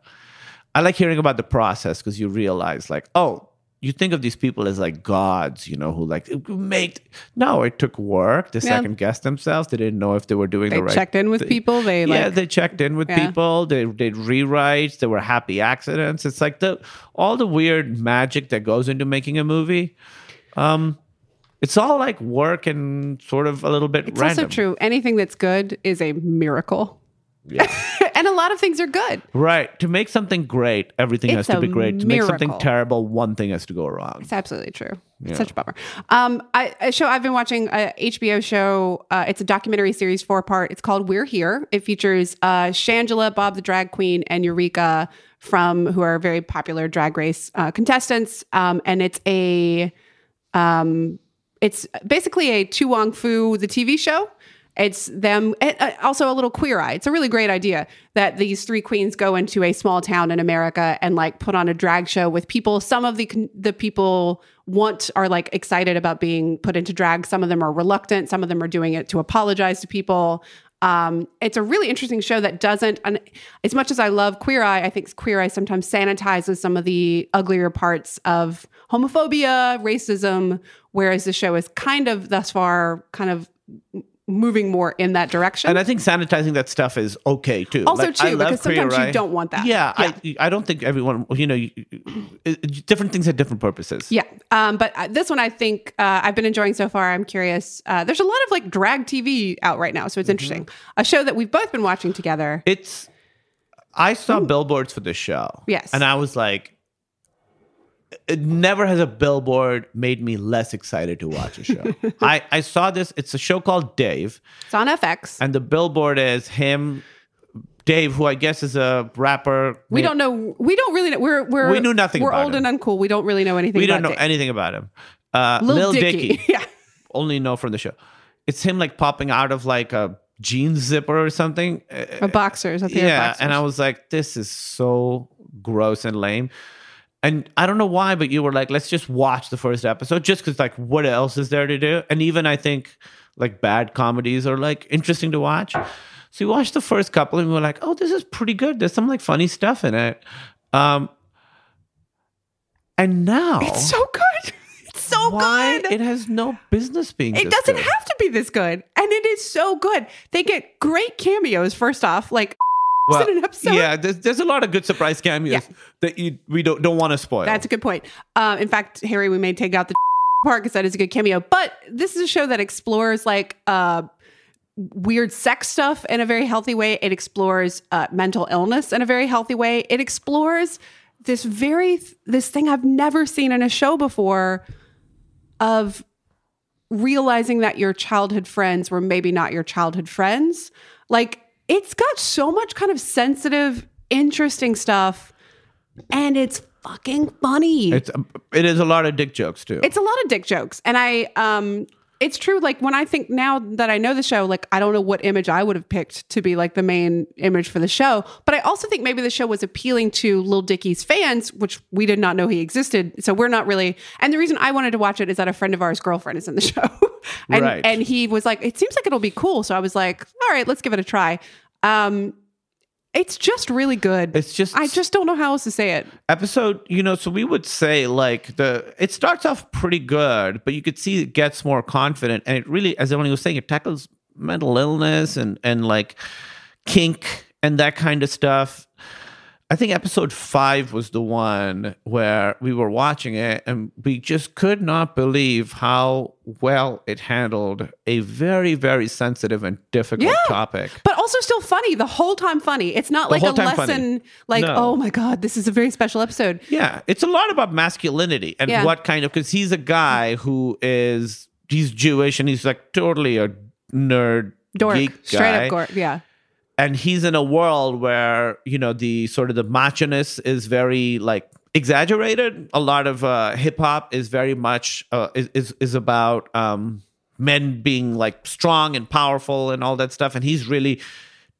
I like hearing about the process because you realize like, oh, you think of these people as like gods, you know, who like make no, it took work. They Yeah. second guessed themselves. They didn't know if they were doing They the right. Thing. They checked in with people. They yeah, like they checked in with Yeah. people. They did rewrites. There were happy accidents. It's like the all the weird magic that goes into making a movie. Um, it's all like work and sort of a little bit It's random. also true. Anything that's good is a miracle. Yeah. and a lot of things are good. Right. To make something great, everything It's has to be great. To make something terrible, one thing has to go wrong. It's absolutely true. It's such a bummer. Um, I, a show I've been watching, a HBO show. Uh, it's a documentary series, four part. It's called We're Here. It features uh, Shangela, Bob the drag queen, and Eureka from who are very popular drag race uh, contestants. Um, and it's a, um, it's basically a To Wong Foo the TV show. It's them, and, uh, also a little queer eye. It's a really great idea that these three queens go into a small town in America and like put on a drag show with people. Some of the the people want are like excited about being put into drag. Some of them are reluctant. Some of them are doing it to apologize to people. Um, it's a really interesting show that doesn't, as much as I love Queer Eye, I think Queer Eye sometimes sanitizes some of the uglier parts of homophobia, racism, whereas the show is kind of thus far kind of moving more in that direction. And I think sanitizing that stuff is okay too. Also, I too, love because sometimes you don't want that. Yeah, I I don't think everyone. You know, you, different things have different purposes. Yeah. Um, but uh, this one I think uh, I've been enjoying so far. I'm curious. Uh, there's a lot of like drag TV out right now, so it's interesting. A show that we've both been watching together. It's. I saw billboards for this show. Yes. and I was like. It never has a billboard made me less excited to watch a show. I, I saw this. It's a show called Dave. It's on FX. and the billboard is him, Dave, who I guess is a rapper. we don't know. We don't really know. We're we're We knew nothing We're old him. and uncool. We don't really know anything. We don't know about anything about him. Uh, Lil, Lil, Dicky. Dicky, Yeah. only know from the show. It's him like popping out of like a jeans zipper or something. A boxers. I think they're yeah, and I was like, this is so gross and lame. And I don't know why, but you were like, let's just watch the first episode, just because like, what else is there to do? And even I think like bad comedies are like interesting to watch. So we watched the first couple, and we were like, oh, this is pretty good. There's some like funny stuff in it. Um, and now It's so good. It's so why good. it has no business being. It doesn't good. have to be this good, and it is so good. They get great cameos. First off, like Well, in an episode. Yeah, there's, there's a lot of good surprise cameos Yeah. that you we don't don't want to spoil. That's a good point. Uh, in fact, Harry, we may take out the part because that is a good cameo. But this is a show that explores like uh, weird sex stuff in a very healthy way. It explores uh, mental illness in a very healthy way. It explores this very this thing I've never seen in a show before of realizing that your childhood friends were maybe not your childhood friends. Like it's got so much kind of sensitive, interesting stuff, and it's fucking funny. It's it is a lot of dick jokes too. It's a lot of dick jokes. And I um it's true like when I think now that I know the show like I don't know what image I would have picked to be like the main image for the show, but I also think maybe the show was appealing to Lil Dicky's fans, which we did not know he existed. So we're not really And the reason I wanted to watch it is that a friend of ours girlfriend is in the show. and Right. and he was like it seems like it'll be cool. So I was like, all right, let's give it a try. Um it's just really good. It's just- I just don't know how else to say it. episode you know so we would say like the it starts off pretty good but you could see it gets more confident and it really as Emily was saying it tackles mental illness and and like kink and that kind of stuff i think episode five was the one where we were watching it and we just could not believe how well it handled a very very sensitive and difficult Yeah. topic but also still funny the whole time funny it's not like a lesson funny. like No. oh my god this is a very special episode Yeah, it's a lot about masculinity and Yeah. what kind of because he's a guy who is he's Jewish and he's like totally a nerd dork geek straight up dork yeah and he's in a world where you know the sort of the machiness is very like exaggerated. A lot of uh, hip hop is very much uh, is, is about um, men being like strong and powerful and all that stuff, and he's really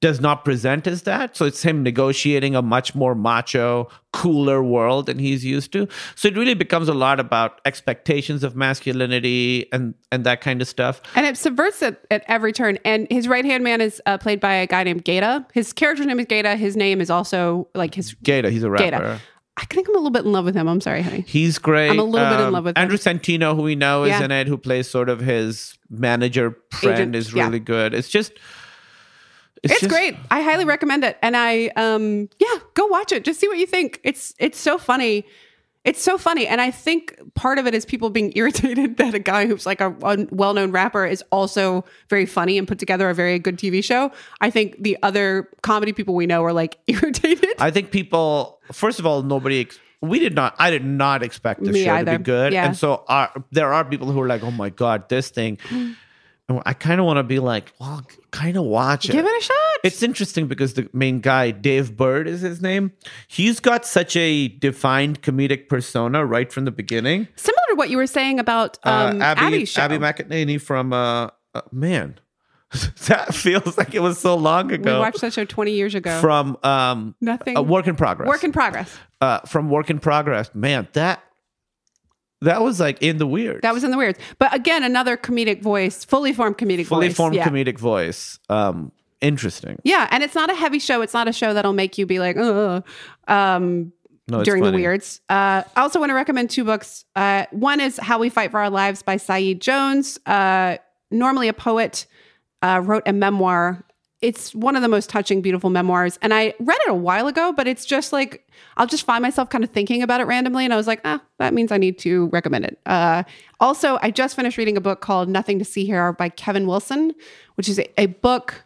does not present as that. So it's him negotiating a much more macho, cooler world than he's used to. So it really becomes a lot about expectations of masculinity and and that kind of stuff. and it subverts it at every turn and his right hand man is uh, played by a guy named Gata his character's name is Gata his name is also like his Gata, he's a rapper. Gata I think I'm a little bit in love with him I'm sorry honey He's great. I'm a little bit in love with him. Andrew Santino, who we know is Yeah. in it, who plays sort of his manager friend, Agent, is yeah. really good. It's just, it's just- great I highly recommend it and I um yeah go watch it just see what you think it's it's so funny it's so funny and I think part of it is people being irritated that a guy who's like a, a well-known rapper is also very funny and put together a very good TV show I think the other comedy people we know are like irritated I think people, first of all, nobody. Ex- we did not. I did not expect the Me show to be good, Yeah. and so are, there are people who are like, "Oh my god, this thing." And I kind of want to be like, "Well, kind of watch it." give it a shot It's interesting because the main guy, Dave Burd, is his name. He's got such a defined comedic persona right from the beginning. similar to what you were saying about um, uh, Abby Abby McEnany from uh, uh man, that feels like it was so long ago. we watched that show 20 years ago from um, Nothing. a work in progress. work in progress uh, from work in progress. Man, that that was like in the weird. that was in the weirds but again another comedic voice fully formed comedic voice. fully voice formed yeah. comedic voice. Um, interesting. Yeah, and it's not a heavy show. It's not a show that'll make you be like, Ugh, um, No, during the weirds. Uh, I also want to recommend two books. Uh, one is How We Fight for Our Lives by Saeed Jones. Uh, normally a poet, uh, wrote a memoir. It's one of the most touching, beautiful memoirs. And I read it a while ago, but it's just like, I'll just find myself kind of thinking about it randomly. And I was like, ah, that means I need to recommend it. Uh, also, I just finished reading a book called Nothing to See Here by Kevin Wilson, which is a, a book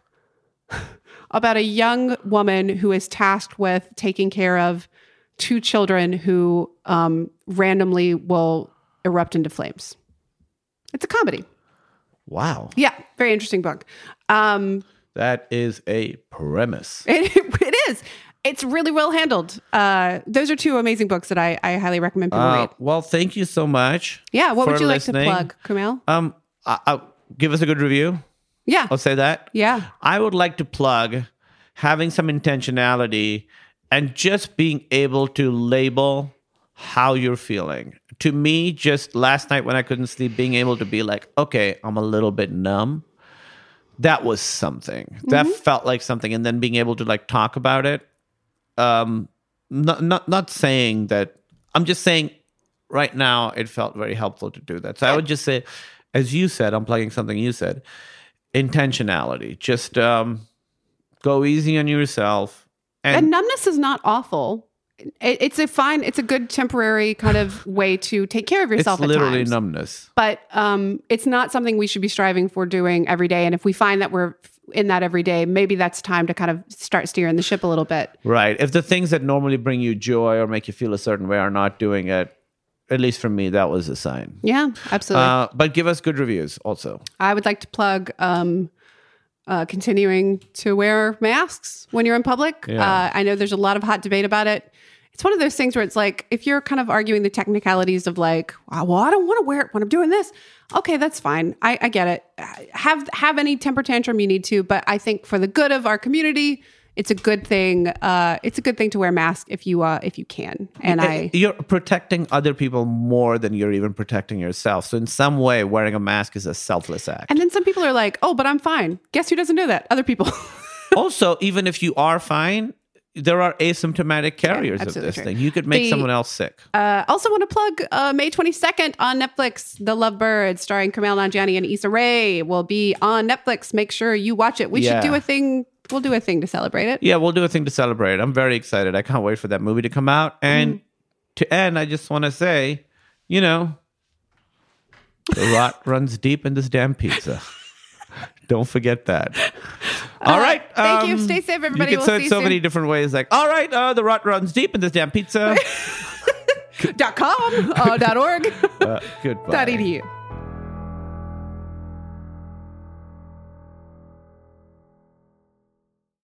about a young woman who is tasked with taking care of two children who um, randomly will erupt into flames. It's a comedy. Wow, Yeah, very interesting book. Um, that is a premise. it, it is. It's really well handled. Uh, those are two amazing books that I, I highly recommend people Uh, read. well, thank you so much. Yeah, what would you like to plug, Kumail? Um, I, I, give us a good review. Yeah, I'll say that. yeah. I would like to plug having some intentionality and just being able to label how you're feeling. To me, just last night when I couldn't sleep, being able to be like, okay, I'm a little bit numb. That was something. That felt like something. And then being able to like talk about it. Um, not not not saying that. I'm just saying right now it felt very helpful to do that. So I would just say, as you said, I'm plugging something you said intentionality. Just um, go easy on yourself. And And, numbness is not awful. It, it's a fine, it's a good temporary kind of way to take care of It's yourself. at literally times. numbness. but um, it's not something we should be striving for doing every day. And if we find that we're in that every day, maybe that's time to kind of start steering the ship a little bit. Right. If the things that normally bring you joy or make you feel a certain way are not doing it, at least for me, that was a sign. Yeah, absolutely. Uh, but give us good reviews also. I would like to plug um, uh, continuing to wear masks when you're in public. Yeah. Uh, I know there's a lot of hot debate about it. It's one of those things where it's like, if you're kind of arguing the technicalities of like, "Ah, well, I don't want to wear it when I'm doing this. Okay, that's fine. I, I get it. Have have any temper tantrum you need to, but I think for the good of our community, it's a good thing. Uh, it's a good thing to wear a mask if you uh, if you can. And I You're protecting other people more than you're even protecting yourself. So in some way, wearing a mask is a selfless act. and then some people are like, oh, but I'm fine. Guess who doesn't know that? Other people. also, even if you are fine, there are asymptomatic carriers of this true. thing. You could make The- someone else sick. Uh, also, want to plug uh, May 22nd on Netflix, The Lovebirds, starring Kumail Nanjiani and Issa Rae, will be on Netflix. Make sure you watch it. We Yeah. should do a thing. We'll do a thing to celebrate it. Yeah, we'll do a thing to celebrate. I'm very excited. I can't wait for that movie to come out. And Mm. to end, I just want to say, you know, the rot runs deep in this damn pizza. Don't forget that. All right. um, thank you. Stay safe, everybody. You We'll can say it so soon. many different ways. Like, all right, uh, the rot runs deep in this damn pizza. dot com, uh, dot org, uh, goodbye. dot edu.